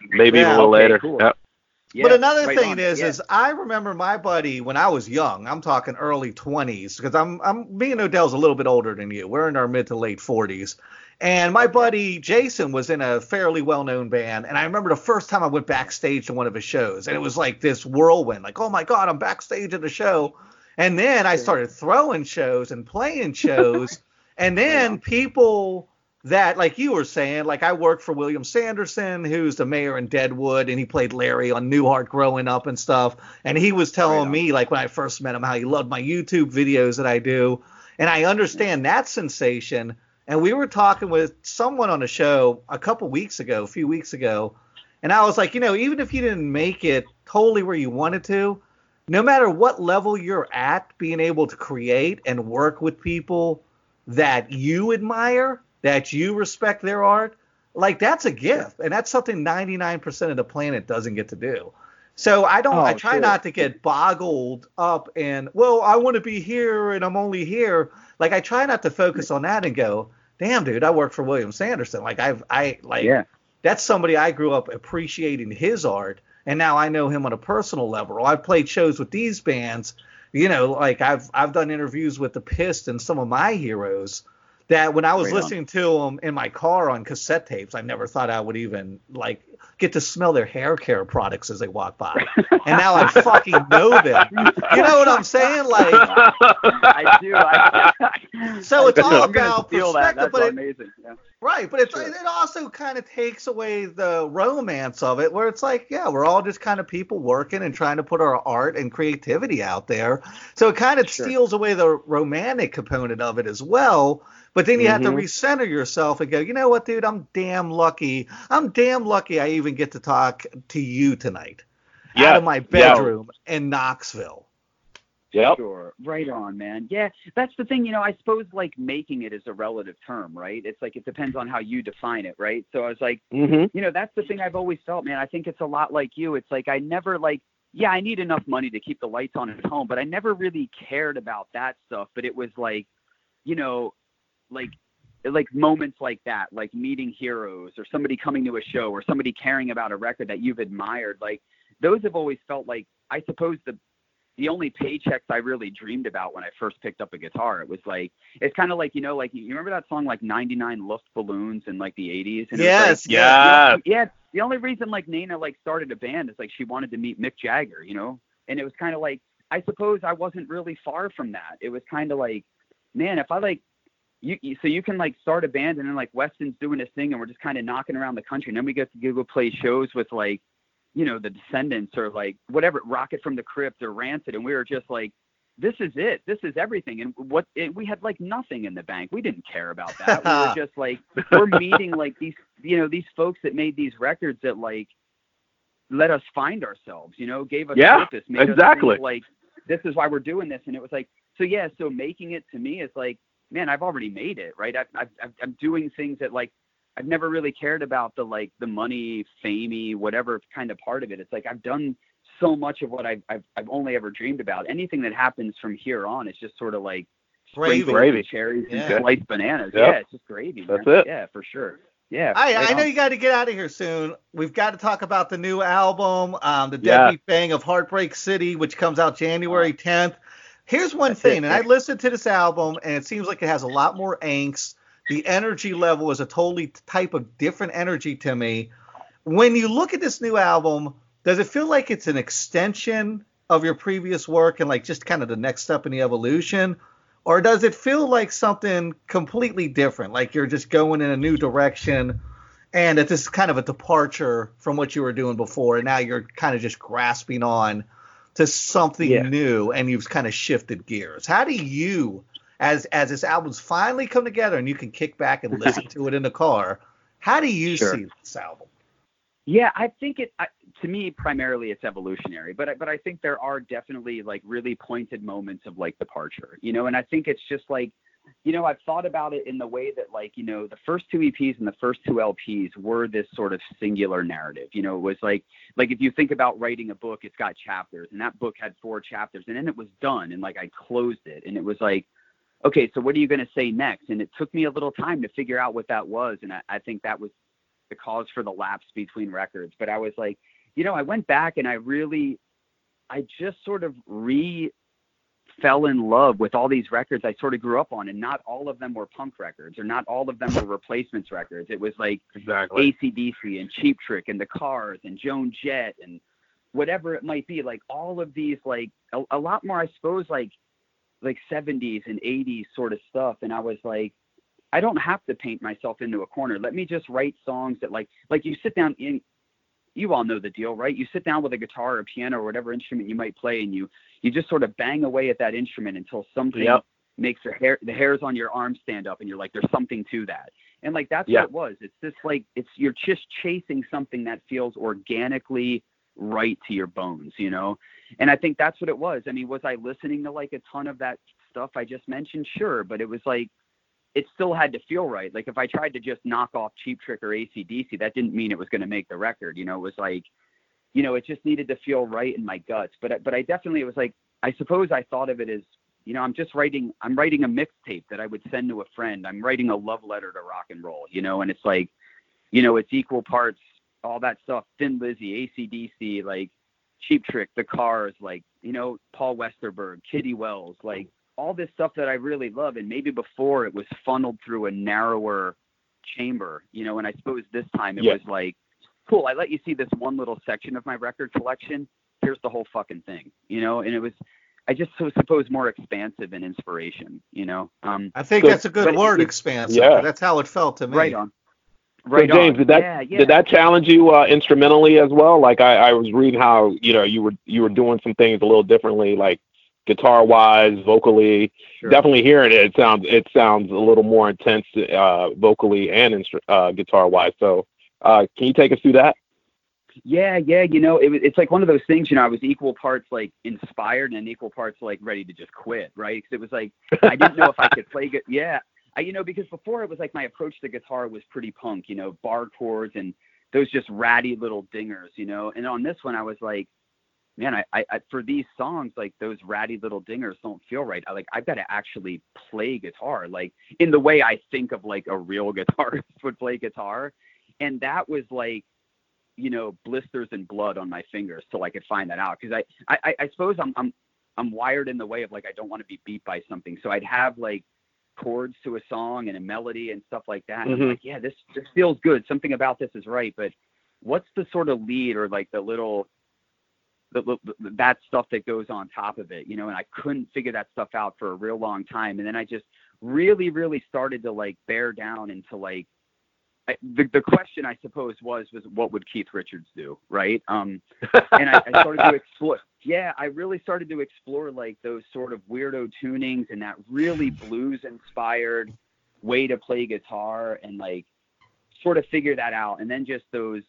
S3: Maybe
S2: Yeah,
S3: even a little
S5: okay,
S3: later.
S5: cool.
S3: Yep.
S5: Yeah,
S2: but another
S5: right
S2: thing
S5: on.
S2: is,
S5: Yeah.
S2: is I remember my buddy when I was young. I'm talking early 20s because I'm, I'm me and Odell's a little bit older than you. We're in our mid to late 40s, and my buddy Jason was in a fairly well-known band. And I remember the first time I went backstage to one of his shows, and it was like this whirlwind, like oh my god, I'm backstage at a show. And then I started throwing shows and playing shows, and then people that like you were saying like i worked for william sanderson who's the mayor in deadwood and he played larry on newhart growing up and stuff. And he was telling
S5: Right
S2: me like when i first met him how he loved my youtube videos that i do. And i understand that sensation. And we were talking with someone on a show a couple weeks ago a few weeks ago. And i was like you know even if you didn't make it totally where you wanted to no matter what level you're at being able to create and work with people that you admire, that you respect their art, like that's a gift, and that's something 99% of the planet doesn't get to do. So I don't.
S5: Oh,
S2: I try
S5: sure.
S2: not to get boggled up and, Well, I want to be here, and I'm only here. Like I try not to focus on that and go, damn, dude, I work for William Sanderson. Like I've, I like
S5: yeah,
S2: that's somebody I grew up appreciating his art, and now I know him on a personal level. I've played shows with these bands, you know, like I've I've done interviews with the Pissed and some of my heroes, that when I was
S5: Right on.
S2: listening to them in my car on cassette tapes, I never thought I would even like get to smell their hair care products as they walk by. And now I fucking know them. You know what I'm saying? Like,
S5: I do. I,
S2: So it's
S5: I
S2: all
S5: I'm
S2: about
S5: steal that.
S2: perspective,
S5: That's
S2: but it-
S5: amazing. Yeah.
S2: right, but it's
S5: Sure.
S2: it also kind of takes away the romance of it, where it's like, yeah, we're all just kind of people working and trying to put our art and creativity out there. So it kind of
S5: Sure.
S2: steals away the romantic component of it as well. But then you have to
S5: Mhm.
S2: recenter yourself and go, you know what, dude, I'm damn lucky. I'm damn lucky I even get to talk to you tonight out of my
S3: yeah.
S2: bedroom in Knoxville.
S3: Yep.
S5: Sure. Right on, man. Yeah, that's the thing. You know, I suppose like making it is a relative term, right? It's like it depends on how you define it, right? So I was like,
S3: hmm
S5: you know, that's the thing I've always felt, man. I think it's a lot like you. It's like I never like, yeah, I need enough money to keep the lights on at home, but I never really cared about that stuff. But it was like, you know, like like moments like that, like meeting heroes or somebody coming to a show or somebody caring about a record that you've admired. Like those have always felt like I suppose the the only paychecks I really dreamed about when I first picked up a guitar. It was like it's kind of like you know like you remember that song like 99 Luft Balloons in like the 80s. And was like,
S2: Yes,
S3: Yeah.
S5: yeah, the only reason like Nina like started a band is like she wanted to meet Mick Jagger, you know, and it was kind of like I suppose I wasn't really far from that. It was kind of like, man, if I like you, you, so you can like start a band and then like Weston's doing his thing and we're just kind of knocking around the country and then we get to go play shows with like, you know, the Descendents or like whatever Rocket from the Crypt or Rancid and we were just like. This is it. This is everything. And what we had like nothing in the bank. We didn't care about that. We were just like we're meeting like these you know these folks that made these records that like let us find ourselves you know gave us
S3: Yeah,
S5: purpose made us
S3: exactly.
S5: think, like this is why we're doing this and it was like so yeah so making it to me is like man i've already made it right I've, I've, I've- i'm doing things that like i've never really cared about the like the money famey whatever kind of part of it it's like i've done so much of what I've, I've, I've only ever dreamed about anything that happens from here on is just sort of like
S2: Gravy.
S5: sprinkles
S3: Gravy.
S5: and cherries
S2: Yeah.
S5: and sliced bananas
S3: Yep.
S5: yeah it's just gravy
S3: That's
S5: man.
S3: it.
S5: yeah for sure yeah
S2: I,
S5: right
S2: I know
S5: on.
S2: you got to get out of here soon. We've got to talk about the new album, um, the
S3: Yeah.
S2: Deadbeat Bang of Heartbreak City, which comes out January 10th. Here's one thing, and I listened to this album, and it seems like it has a lot more angst. The energy level is a totally type of different energy to me. When you look at this new album, does it feel like it's an extension of your previous work and like just kind of the next step in the evolution? Or does it feel like something completely different, like you're just going in a new direction and that this is kind of a departure from what you were doing before, and now you're kind of just grasping on to something
S5: Yeah.
S2: new and you've kind of shifted gears. How do you, as as this album's finally come together and you can kick back and listen to it in the car, how do you
S5: Sure.
S2: see this album?
S5: Yeah, I think it. I, to me, primarily it's evolutionary, but I- but I think there are definitely like really pointed moments of like departure, you know. And I think it's just like, you know, I've thought about it in the way that like, you know, the first two EPs and the first two LPs were this sort of singular narrative. You know, it was like like if you think about writing a book, it's got chapters, and that book had four chapters, and then it was done, and like I closed it, and it was like. Okay, so what are you going to say next? And it took me a little time to figure out what that was, and I, I think that was the cause for the lapse between records. But I was like, you know, I went back and I really, I just sort of re fell in love with all these records I sort of grew up on, and not all of them were punk records, or not all of them were replacements records. It was like
S3: Exactly.
S5: ACDC and Cheap Trick and the Cars and Joan Jett and whatever it might be. Like all of these, like a, a lot more, I suppose, like like 70s and 80s sort of stuff. And I was like, I don't have to paint myself into a corner. Let me just write songs that like like you sit down in you all know the deal, right? You sit down with a guitar or a piano or whatever instrument you might play and you you just sort of bang away at that instrument until something
S3: Yep.
S5: makes the hair the hairs on your arm stand up and you're like there's something to that. And like that's
S3: Yeah.
S5: what it was. It's just like it's you're just chasing something that feels organically right to your bones, you know? And I think that's what it was. I mean, was I listening to like a ton of that stuff I just mentioned? Sure, but it was like it still had to feel right. Like if I tried to just knock off Cheap Trick or ACDC, that didn't mean it was going to make the record. You know, it was like, you know, it just needed to feel right in my guts. But but I definitely it was like I suppose I thought of it as you know I'm just writing I'm writing a mixtape that I would send to a friend. I'm writing a love letter to rock and roll. You know, and it's like, you know, it's equal parts all that stuff. Thin Lizzy, ACDC, like Cheap Trick, The Cars, like you know Paul Westerberg, Kitty Wells, like all this stuff that I really love, and maybe before it was funneled through a narrower chamber, you know. And I suppose this time it
S3: Yeah.
S5: was like, cool, I let you see this one little section of my record collection. Here's the whole fucking thing, you know. And it was, I just so suppose more expansive and inspiration, you know. Um,
S2: I think
S3: So-
S2: that's a good
S5: but-
S2: word, expansive.
S3: Yeah.
S2: That's how it felt to me.
S5: right on.
S3: So James,
S5: on.
S3: did that
S5: yeah, yeah.
S3: did that challenge you uh, instrumentally as well? Like I, I was reading how you know you were you were doing some things a little differently, like guitar wise, vocally.
S5: Sure.
S3: Definitely hearing it, it sounds it sounds a little more intense uh, vocally and instru- uh, guitar wise. So uh, can you take us through that?
S5: Yeah, yeah, you know, it, it's like one of those things, you know, I was equal parts like inspired and equal parts like ready to just quit, right? Because it was like I didn't know if I could play good. Yeah, I, you know, because before it was like my approach to guitar was pretty punk, you know, bar chords and those just ratty little dingers, you know. And on this one, I was like, man, I, I, I for these songs, like those ratty little dingers don't feel right. I like I've got to actually play guitar, like in the way I think of like a real guitarist would play guitar, and that was like you know blisters and blood on my fingers till I could find that out. Because I, I I suppose I'm I'm I'm wired in the way of like I don't want to be beat by something. So I'd have like chords to a song and a melody and stuff like that and
S3: Mhm.
S5: I'm like yeah this this feels good. Something about this is right. But what's the sort of lead or like the little the, that stuff that goes on top of it you know and I couldn't figure that stuff out for a real long time and then I just really really started to like bear down into like I, the the question I suppose was was what would Keith Richards do, right? Um, and I, I started to explore. Yeah, I really started to explore like those sort of weirdo tunings and that really blues inspired way to play guitar and like sort of figure that out. And then just those,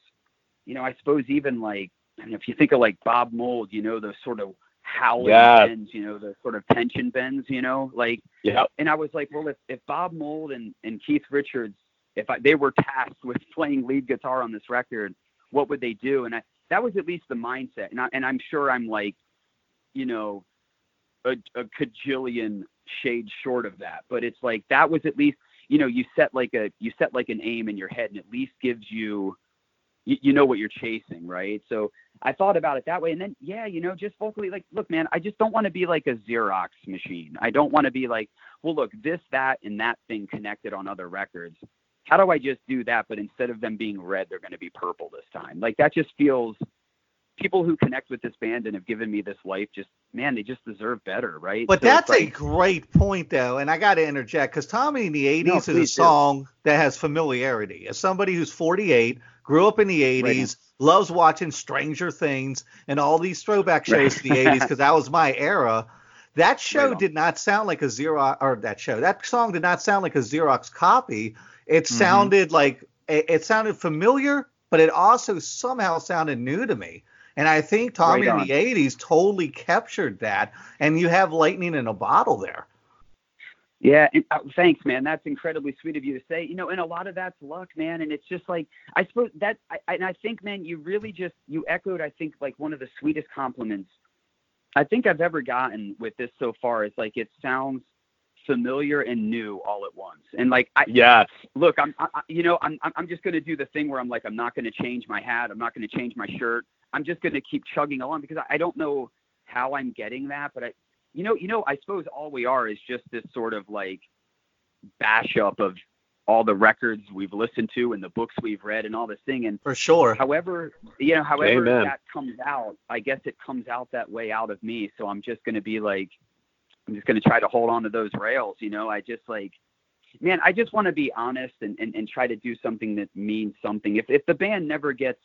S5: you know, I suppose even like Mean, if you think of like Bob Mould, you know, those sort of howling
S3: Yeah.
S5: bends, you know, the sort of tension bends, you know, like
S3: Yeah.
S5: and I was like, well, if, if Bob Mould and, and Keith Richards, if I, they were tasked with playing lead guitar on this record, what would they do? And I, that was at least the mindset. And, I, and I'm sure I'm like, you know, a, a cajillion shades short of that. But it's like that was at least, you know, you set like a you set like an aim in your head, and at least gives you, you, you know what you're chasing, right? So I thought about it that way, and then yeah, you know, just vocally, like, look, man, I just don't want to be like a Xerox machine. I don't want to be like, well, look, this, that, and that thing connected on other records. How do I just do that? But instead of them being red, they're going to be purple this time. Like that just feels. People who connect with this band and have given me this life, just man, they just deserve better, right?
S2: But
S5: So
S2: that's a great point, though, and I got to interject because Tommy in the '80s
S5: No,
S2: is a
S5: please do.
S2: song that has familiarity. As somebody who's 48, grew up in the '80s, loves watching Stranger Things and all these throwback shows to the '80s because that was my era. That show
S5: Right
S2: did not sound like a Xerox, or that show, that song did not sound like a Xerox copy. It
S5: Mm-hmm.
S2: sounded like it, it sounded familiar, but it also somehow sounded new to me. And I think Tommy
S5: Right
S2: in the '80s totally captured that. And you have lightning in a bottle there.
S5: Yeah, and, uh, thanks, man. That's incredibly sweet of you to say. You know, and a lot of that's luck, man. And it's just like I suppose that, I, I- and I think, man, you really just you echoed. I think like one of the sweetest compliments I think I've ever gotten with this so far is like it sounds familiar and new all at once. And like I
S3: Yes.
S5: look, I'm, I, I- you know, I'm, I'm I'm just going to do the thing where I'm like, I'm not going to change my hat. I'm not going to change my shirt. I'm just going to keep chugging along because I, I don't know how I'm getting that, but I, you know, you know, I suppose all we are is just this sort of like bash up of all the records we've listened to and the books we've read and all this thing. And
S2: For sure.
S5: however, you know, however
S3: Amen.
S5: that comes out, I guess it comes out that way out of me. So I'm just going to be like, I'm just going to try to hold on to those rails. You know, I just like, man, I just want to be honest and, and, and try to do something that means something. If, if the band never gets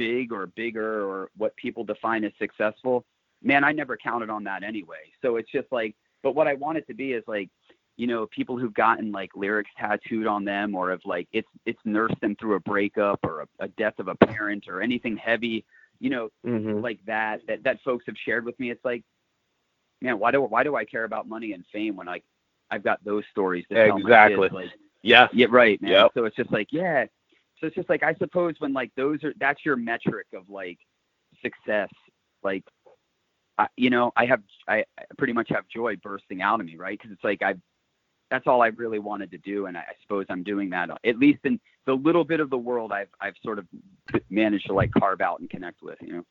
S5: big or bigger or what people define as successful, man, I never counted on that anyway. So it's just like, but what I want it to be is like, you know, people who've gotten like lyrics tattooed on them or have like it's it's nursed them through a breakup or a, a death of a parent or anything heavy, you know,
S3: hmm
S5: like that that that folks have shared with me. It's like, man, why do why do I care about money and fame when like I've got those stories to tell my
S3: Exactly.
S5: kids? Like,
S3: Yes.
S5: yeah, right, man.
S3: Yep.
S5: So it's just like, yeah. So it's just like I suppose when like those are that's your metric of like success, like I, you know, I have I, I pretty much have joy bursting out of me, right? Because it's like I that's all I really wanted to do, and I, I suppose I'm doing that at least in the little bit of the world I've I've sort of managed to like carve out and connect with, you know.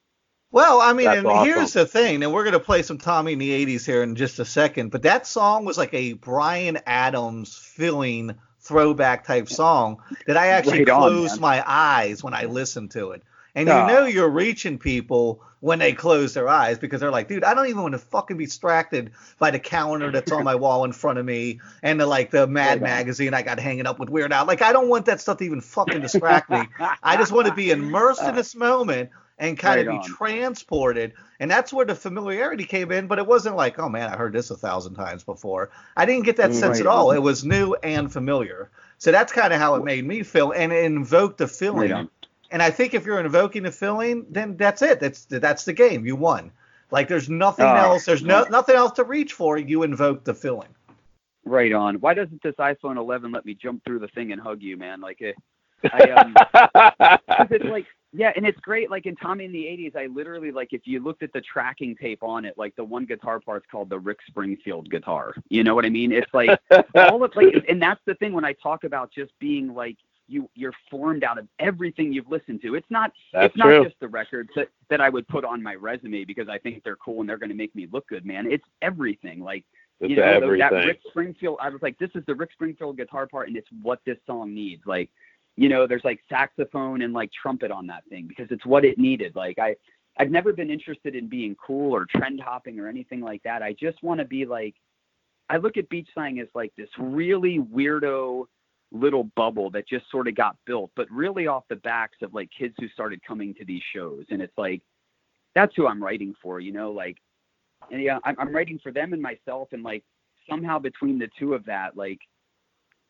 S2: Well, I mean,
S3: That's
S2: and
S3: awesome.
S2: here's the thing, and we're gonna play some Tommy in the '80s here in just a second. But that song was like a Bryan Adams filling throwback type song that I actually
S5: Right on,
S2: closed
S5: man.
S2: my eyes when I listened to it. And you know you're reaching people when they close their eyes because they're like, dude, I don't even want to fucking be distracted by the calendar that's on my wall in front of me and the like the Mad
S5: Right
S2: magazine I got hanging up with Weird Al. Like I don't want that stuff to even fucking distract me. I just want to be immersed in uh. this moment and kind
S5: Right
S2: of be
S5: on.
S2: transported. And that's where the familiarity came in, but it wasn't like, oh man, I heard this a thousand times before. I didn't get that sense
S5: right
S2: at all. It was new and familiar. So that's kind of how it made me feel, and it invoked the feeling.
S5: Right.
S2: And I think if you're invoking the feeling, then that's it. That's that's the game. You won. Like there's nothing
S5: Oh,
S2: else. There's no nothing else to reach for. You invoke the feeling.
S5: Right on. Why doesn't this iPhone 11 let me jump through the thing and hug you, man? Like, eh, I um, it's like, yeah, and it's great. Like in Tommy in the '80s, I literally like if you looked at the tracking tape on it, like the one guitar part's called the Rick Springfield guitar. You know what I mean? It's like all of like, and that's the thing when I talk about just being like you, you're formed out of everything you've listened to. It's not,
S3: That's
S5: it's not
S3: true.
S5: just the records that that I would put on my resume because I think they're cool and they're going to make me look good, man. It's everything. Like
S3: It's
S5: you know,
S3: everything.
S5: that Rick Springfield. I was like, this is the Rick Springfield guitar part, and it's what this song needs. Like, you know, there's like saxophone and like trumpet on that thing because it's what it needed. Like, I, I've never been interested in being cool or trend hopping or anything like that. I just want to be like, I look at beach slang as like this really weirdo little bubble that just sort of got built, but really off the backs of like kids who started coming to these shows, and it's like, that's who I'm writing for, you know, like and yeah, I'm, I'm writing for them and myself, and like somehow between the two of that, like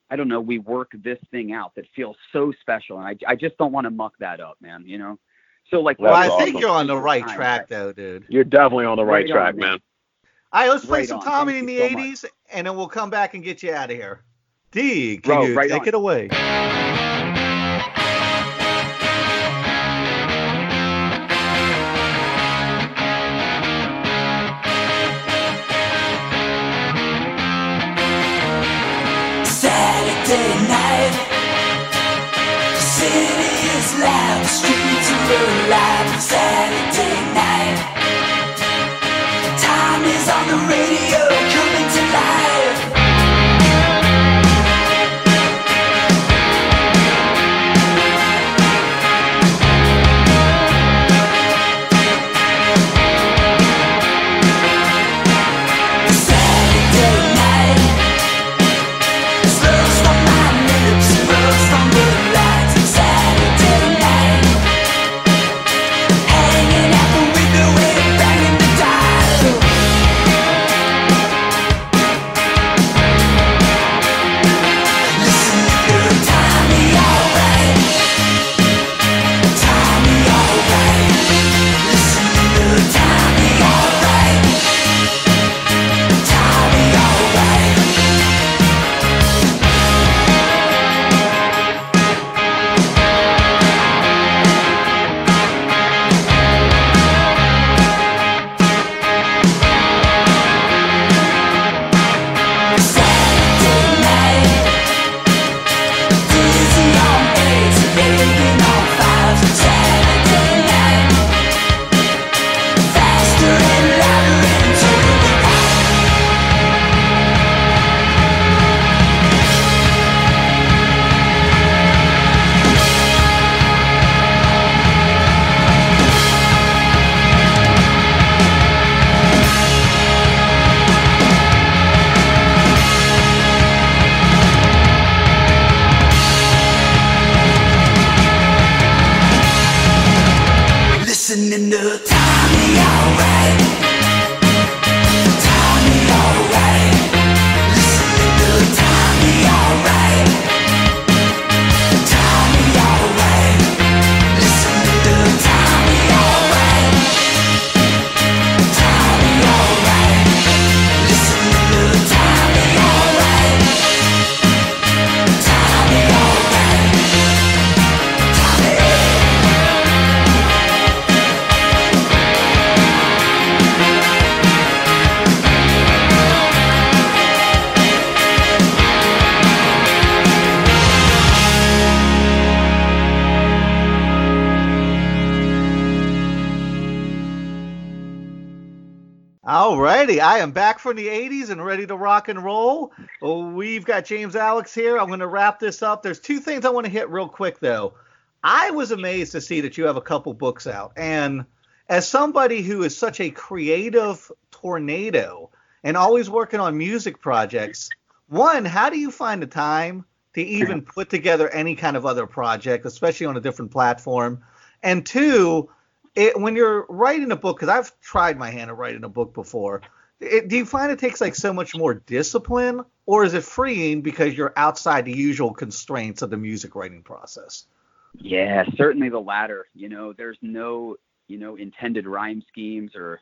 S5: I don't know, we work this thing out that feels so special, and I, I just don't want to muck that up, man. You know. So like,
S2: Well,
S3: That's
S2: I think you're on the right
S5: Time,
S2: track
S5: right.
S2: though, dude.
S3: You're definitely on the right,
S5: Right on,
S3: track,
S5: man.
S3: man.
S2: All right, let's play
S5: Right
S2: some
S5: on.
S2: Tommy
S5: Thank
S2: in the
S5: so
S2: 80s, and then we'll come back and get you out of here. D, can
S5: Bro,
S2: you
S5: right
S2: take
S5: on.
S2: it away?
S6: Loud, the streets are alive. Saturday
S2: from the 80s and ready to rock and roll. Oh, we've got James Alex here. I'm going to wrap this up. There's two things I want to hit real quick, though. I was amazed to see that you have a couple books out. And as somebody who is such a creative tornado and always working on music projects, one, how do you find the time to even put together any kind of other project, especially on a different platform? And two, it, when you're writing a book, because I've tried my hand at writing a book before, it, do you find it takes like so much more discipline, or is it freeing because you're outside the usual constraints of the music writing process?
S5: Yeah, certainly the latter. You know, there's no, you know, intended rhyme schemes or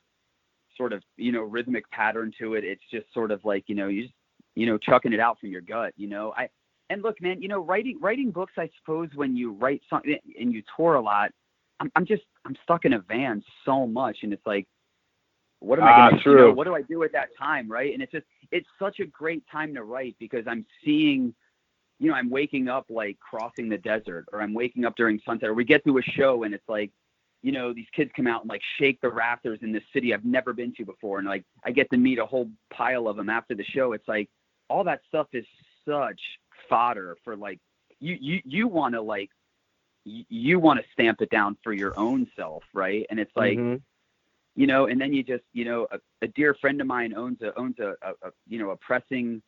S5: sort of, you know, rhythmic pattern to it. It's just sort of like, you know, you just, you know, chucking it out from your gut, you know. I and look, man, you know, writing writing books, I suppose when you write something and you tour a lot, I'm I'm just I'm stuck in a van so much and it's like what am I gonna you know, what do I do at that time, right? And it's just it's such a great time to write because I'm seeing you know, I'm waking up like crossing the desert or I'm waking up during sunset or we get to a show and it's like, you know, these kids come out and like shake the rafters in this city I've never been to before. And like, I get to meet a whole pile of them after the show. It's like all that stuff is such fodder for like, you, you, you want to like, you, you want to stamp it down for your own self. Right. And it's like,
S3: Mhm.
S5: You know, and then you just, you know, a, a dear friend of mine owns a owns a, a, a you know a pressing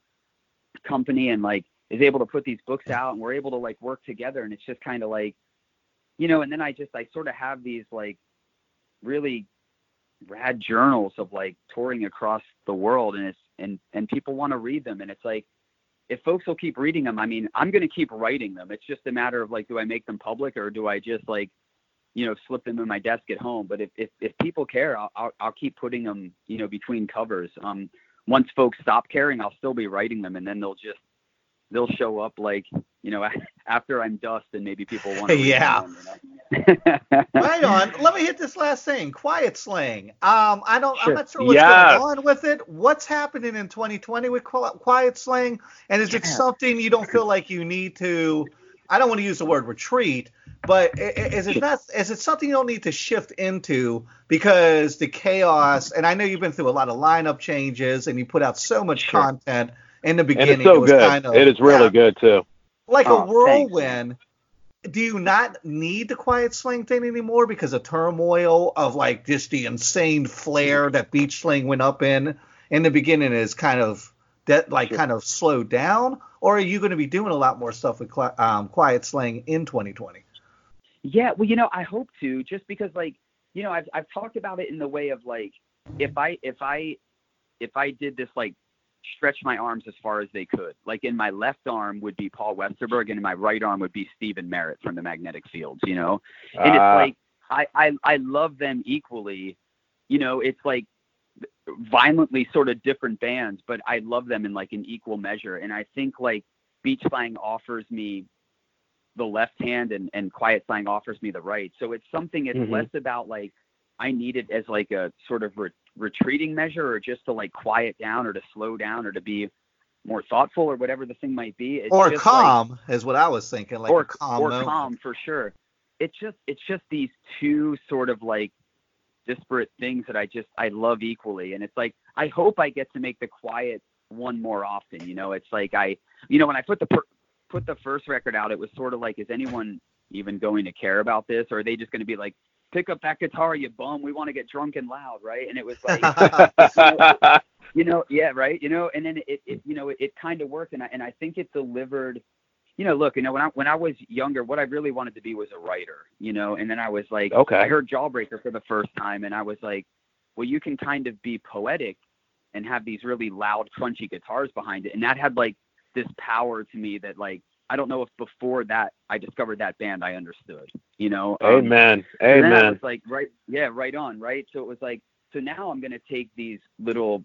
S5: company and like is able to put these books out and we're able to like work together and it's just kind of like, you know, and then I just I sort of have these like really rad journals of like touring across the world and it's and and people want to read them and it's like if folks will keep reading them, I mean, I'm going to keep writing them. It's just a matter of like, do I make them public or do I just like, you know, slip them in my desk at home? But if if, if people care, I'll, I'll I'll keep putting them, you know, between covers. Um, once folks stop caring, I'll still be writing them, and then they'll just they'll show up like, you know, after I'm dust, and maybe people want to.
S2: Yeah.
S5: Them, you know?
S2: right on. Let me hit this last thing. Quiet slang. Um, I don't. I'm not sure what's
S3: Yes.
S2: going on with it. What's happening in 2020 with quiet slang? And is it something you don't feel like you need to? I don't want to use the word retreat, but i- i- is it not? Is it something you don't need to shift into because the chaos? And I know you've been through a lot of lineup changes, and you put out so much
S5: Sure.
S2: content in the
S3: And
S2: beginning.
S3: it's so
S2: it was
S3: good.
S2: kind of
S3: it is really
S2: yeah,
S3: good too.
S2: like
S5: Oh,
S2: a
S5: thanks.
S2: whirlwind. Do you not need the quiet slang thing anymore because of turmoil of like just the insane flare that beach slang went up in in the beginning is kind of that like
S5: Sure.
S2: kind of slowed down, or are you going to be doing a lot more stuff with um, quiet slang in 2020?
S5: Yeah, well, you know, I hope to, just because, like, you know, I've I've talked about it in the way of like, if I if I if I did this like stretch my arms as far as they could, like in my left arm would be Paul Westerberg, and in my right arm would be Stephin Merritt from the Magnetic Fields, you know, and it's
S3: Ah,
S5: like I I I love them equally, you know, it's like violently sort of different bands, but I love them in like an equal measure, and I think like Beach Slang offers me the left hand and, and quiet slang offers me the right. So it's something it's
S3: Mhm.
S5: less about like I need it as like a sort of re- retreating measure or just to like quiet down or to slow down or to be more thoughtful or whatever the thing might be. It's
S2: or
S5: just like-
S2: calm is what I was thinking, like
S5: or
S2: calm
S5: or
S2: moment.
S5: calm for sure. It's just it's just these two sort of like disparate things that I just I love equally, and it's like I hope I get to make the quiet one more often. You know, it's like I you know when I put the per, put the first record out, it was sort of like is anyone even going to care about this, or are they just going to be like pick up that guitar, you bum, we want to get drunk and loud, right? And it was like you know, yeah, right. You know, and then it, it you know, it, it kind of worked, and I and I think it delivered. You know, look, you know, when I when I was younger, what I really wanted to be was a writer. You know, and then I was like,
S3: Okay.
S5: I heard Jawbreaker for the first time, and I was like, well, you can kind of be poetic and have these really loud, crunchy guitars behind it, and that had like this power to me that like I don't know if before that I discovered that band I understood. You know, Um,
S3: Amen. Amen.
S5: It's like, right, yeah, right on, right. So it was like, so now I'm going to take these little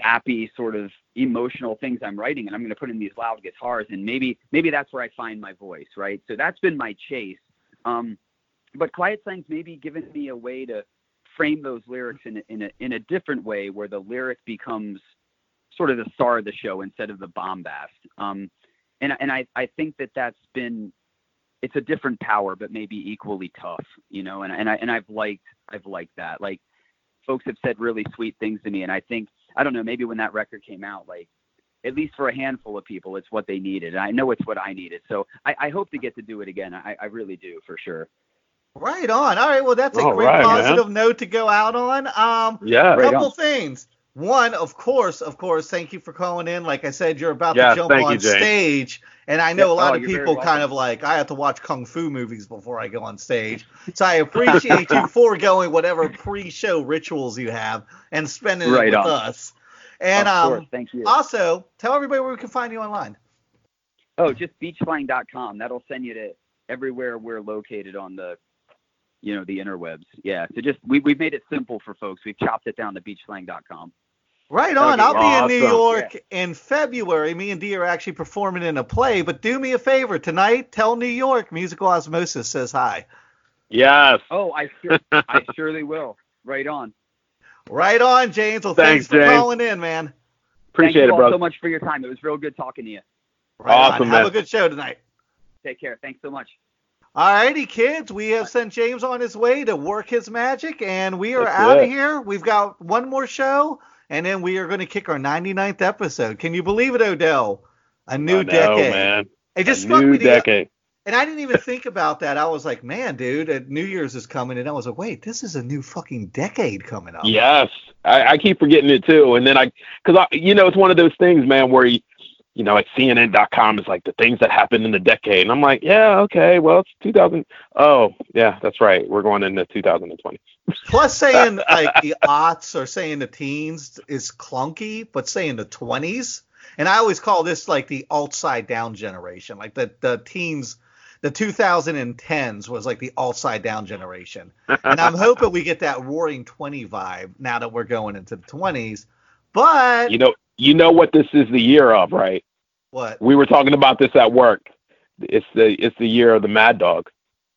S5: sappy sort of emotional things I'm writing, and I'm going to put in these loud guitars, and maybe maybe that's where I find my voice, right. So that's been my chase. Um, but Quiet Slang's maybe given me a way to frame those lyrics in a, in a in a different way, where the lyric becomes sort of the star of the show instead of the bombast. Um, and and I I think that that's been it's a different power, but maybe equally tough, you know. And and I and I've liked I've liked that. Like folks have said really sweet things to me, and I think I don't know maybe when that record came out, like at least for a handful of people, it's what they needed. And I know it's what I needed. So I, I hope to get to do it again. I, I really do for sure.
S2: Right on. All right. Well, that's a
S3: All
S2: great
S3: right, man.
S2: positive note to go out on. Um,
S3: Yeah.
S5: Right
S2: couple
S5: on.
S2: things. One, of course, of course, thank you for calling in. Like I said, you're about
S3: Yes,
S2: to jump on
S3: you,
S2: stage, and I know
S5: Yep.
S2: a lot
S5: Oh,
S2: of people kind of like I have to watch kung fu movies before I go on stage. So I appreciate you foregoing whatever pre-show rituals you have and spending it with
S5: on.
S2: us. And um,
S5: thank you.
S2: also tell everybody where we can find you online.
S5: Oh, just beachslang.com. That'll send you to everywhere we're located on the, you know, the interwebs. Yeah. So just we we've made it simple for folks. We've chopped it down to beachslang.com.
S2: Right on.
S5: Okay,
S2: I'll be in New
S3: awesome.
S2: York in February. Me and Dee are actually performing in a play. But do me a favor tonight. Tell New York Musical Osmosis says hi.
S3: Yes.
S5: Oh, I sure, I surely will. Right on.
S2: Right on, James. Well,
S3: Thanks,
S2: thanks, for
S3: James.
S2: calling in, man.
S3: Appreciate
S5: Thank you
S3: it,
S5: all so much for your time. It was real good talking to you.
S2: Right on.
S3: Awesome,
S2: Have a good show tonight.
S5: Take care. Thanks so much.
S2: All righty, kids. We have sent James on his way to work his magic, and we are
S3: That's
S2: out of here. We've got one more show, and then we are going to kick our 99th episode. Can you believe it, Odell? A new
S3: I know,
S2: decade.
S3: man.
S2: It just
S3: A
S2: struck
S3: new
S2: me the-
S3: decade.
S2: And I didn't even think about that. I was like, man, dude, uh, New Year's is coming, and I was like, wait, this is a new fucking decade coming up.
S3: Yes, I, I keep forgetting it too, and then I, because I, you know, it's one of those things, man, where you, you know, like CNN.com is like the things that happened in the decade, and I'm like, yeah, okay, well, it's 2000. Oh, yeah, that's right, we're going into 2020.
S2: Plus, saying like the aughts or saying the teens is clunky, but saying the 20s, and I always call this like the alt side down generation, like the the teens. The 2010s was like the alt side down generation, and I'm hoping we get that Roaring 20 vibe now that we're going into the 20s. But
S3: You know, you know what this is the year of, right?
S2: what?
S3: We were talking about this at work. It's the it's the year of the Mad Dog,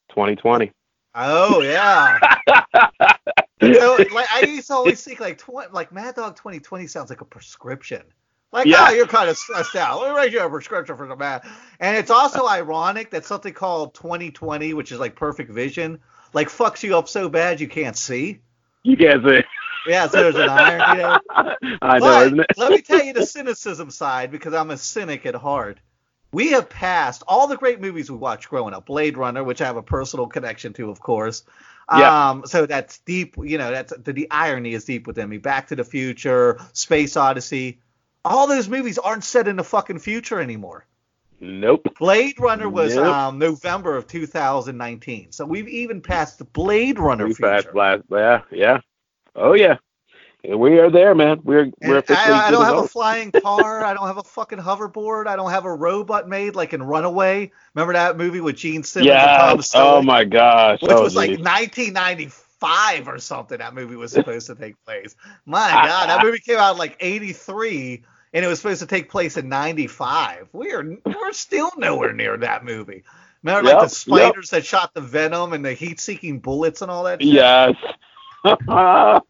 S3: 2020.
S2: Oh yeah. so like I used to always think like tw- like Mad Dog 2020 sounds like a prescription. Like,
S3: Yeah.
S2: oh, you're kind of stressed out. Let me write you a prescription for the mad. And it's also ironic that something called 2020, which is like perfect vision, like fucks you up so bad you can't see.
S3: You can't say.
S2: Yeah, so there's an irony there.
S3: I know,
S2: But
S3: isn't it?
S2: let me tell you the cynicism side because I'm a cynic at heart. We have passed all the great movies we watched growing up. Blade Runner, which I have a personal connection to, of course.
S3: Yeah.
S2: Um, so that's deep. You know, that's the, the irony is deep within me. Back to the Future, Space Odyssey. All those movies aren't set in the fucking future anymore.
S3: Nope.
S2: Blade Runner was
S3: Nope.
S2: um, November of 2019. So we've even passed the Blade Runner
S3: We
S2: future.
S3: passed last. Yeah, yeah. Oh yeah. Yeah, We are there, man. We're we're officially
S2: I, I don't have a flying car. I don't have a fucking hoverboard. I don't have a robot made like in Runaway. Remember that movie with Gene Simmons and Tom
S3: Yes.
S2: Oh, Selleck?
S3: Oh my gosh.
S2: Which
S3: oh,
S2: was like
S3: geez.
S2: 1995 or something. That movie was supposed to take place. My ah, God, that ah. movie came out in like 83, and it was supposed to take place in 95. We are we're still nowhere near that movie. Remember like the spiders that shot the venom and the heat-seeking bullets and all that. shit?
S3: Yes.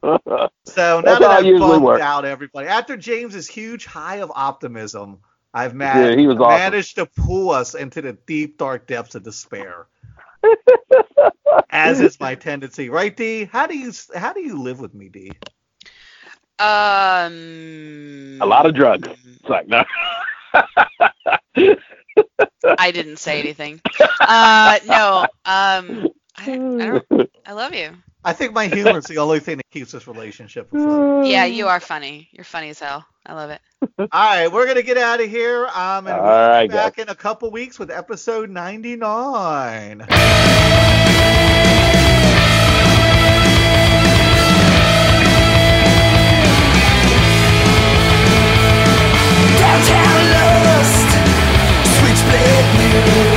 S2: So now
S3: That's
S2: that I've
S3: usually
S2: bummed
S3: works.
S2: out everybody, after James's huge high of optimism, I've ma-
S3: Yeah, he was awesome.
S2: managed to pull us into the deep, dark depths of despair. As is my tendency, right, D? How do you how do you live with me, D?
S4: Um.
S3: a lot of drugs. It's like no.
S4: I didn't say anything. Uh, no. Um. I, I don't. I love you.
S2: I think my humor is the only thing that keeps this relationship afloat.
S4: Yeah, you are funny. You're funny as hell. I love it.
S2: All right, we're gonna get out of here. Um, and we'll
S3: right,
S2: be back in a couple weeks with episode 99.
S6: Downtown lost, switchblade news,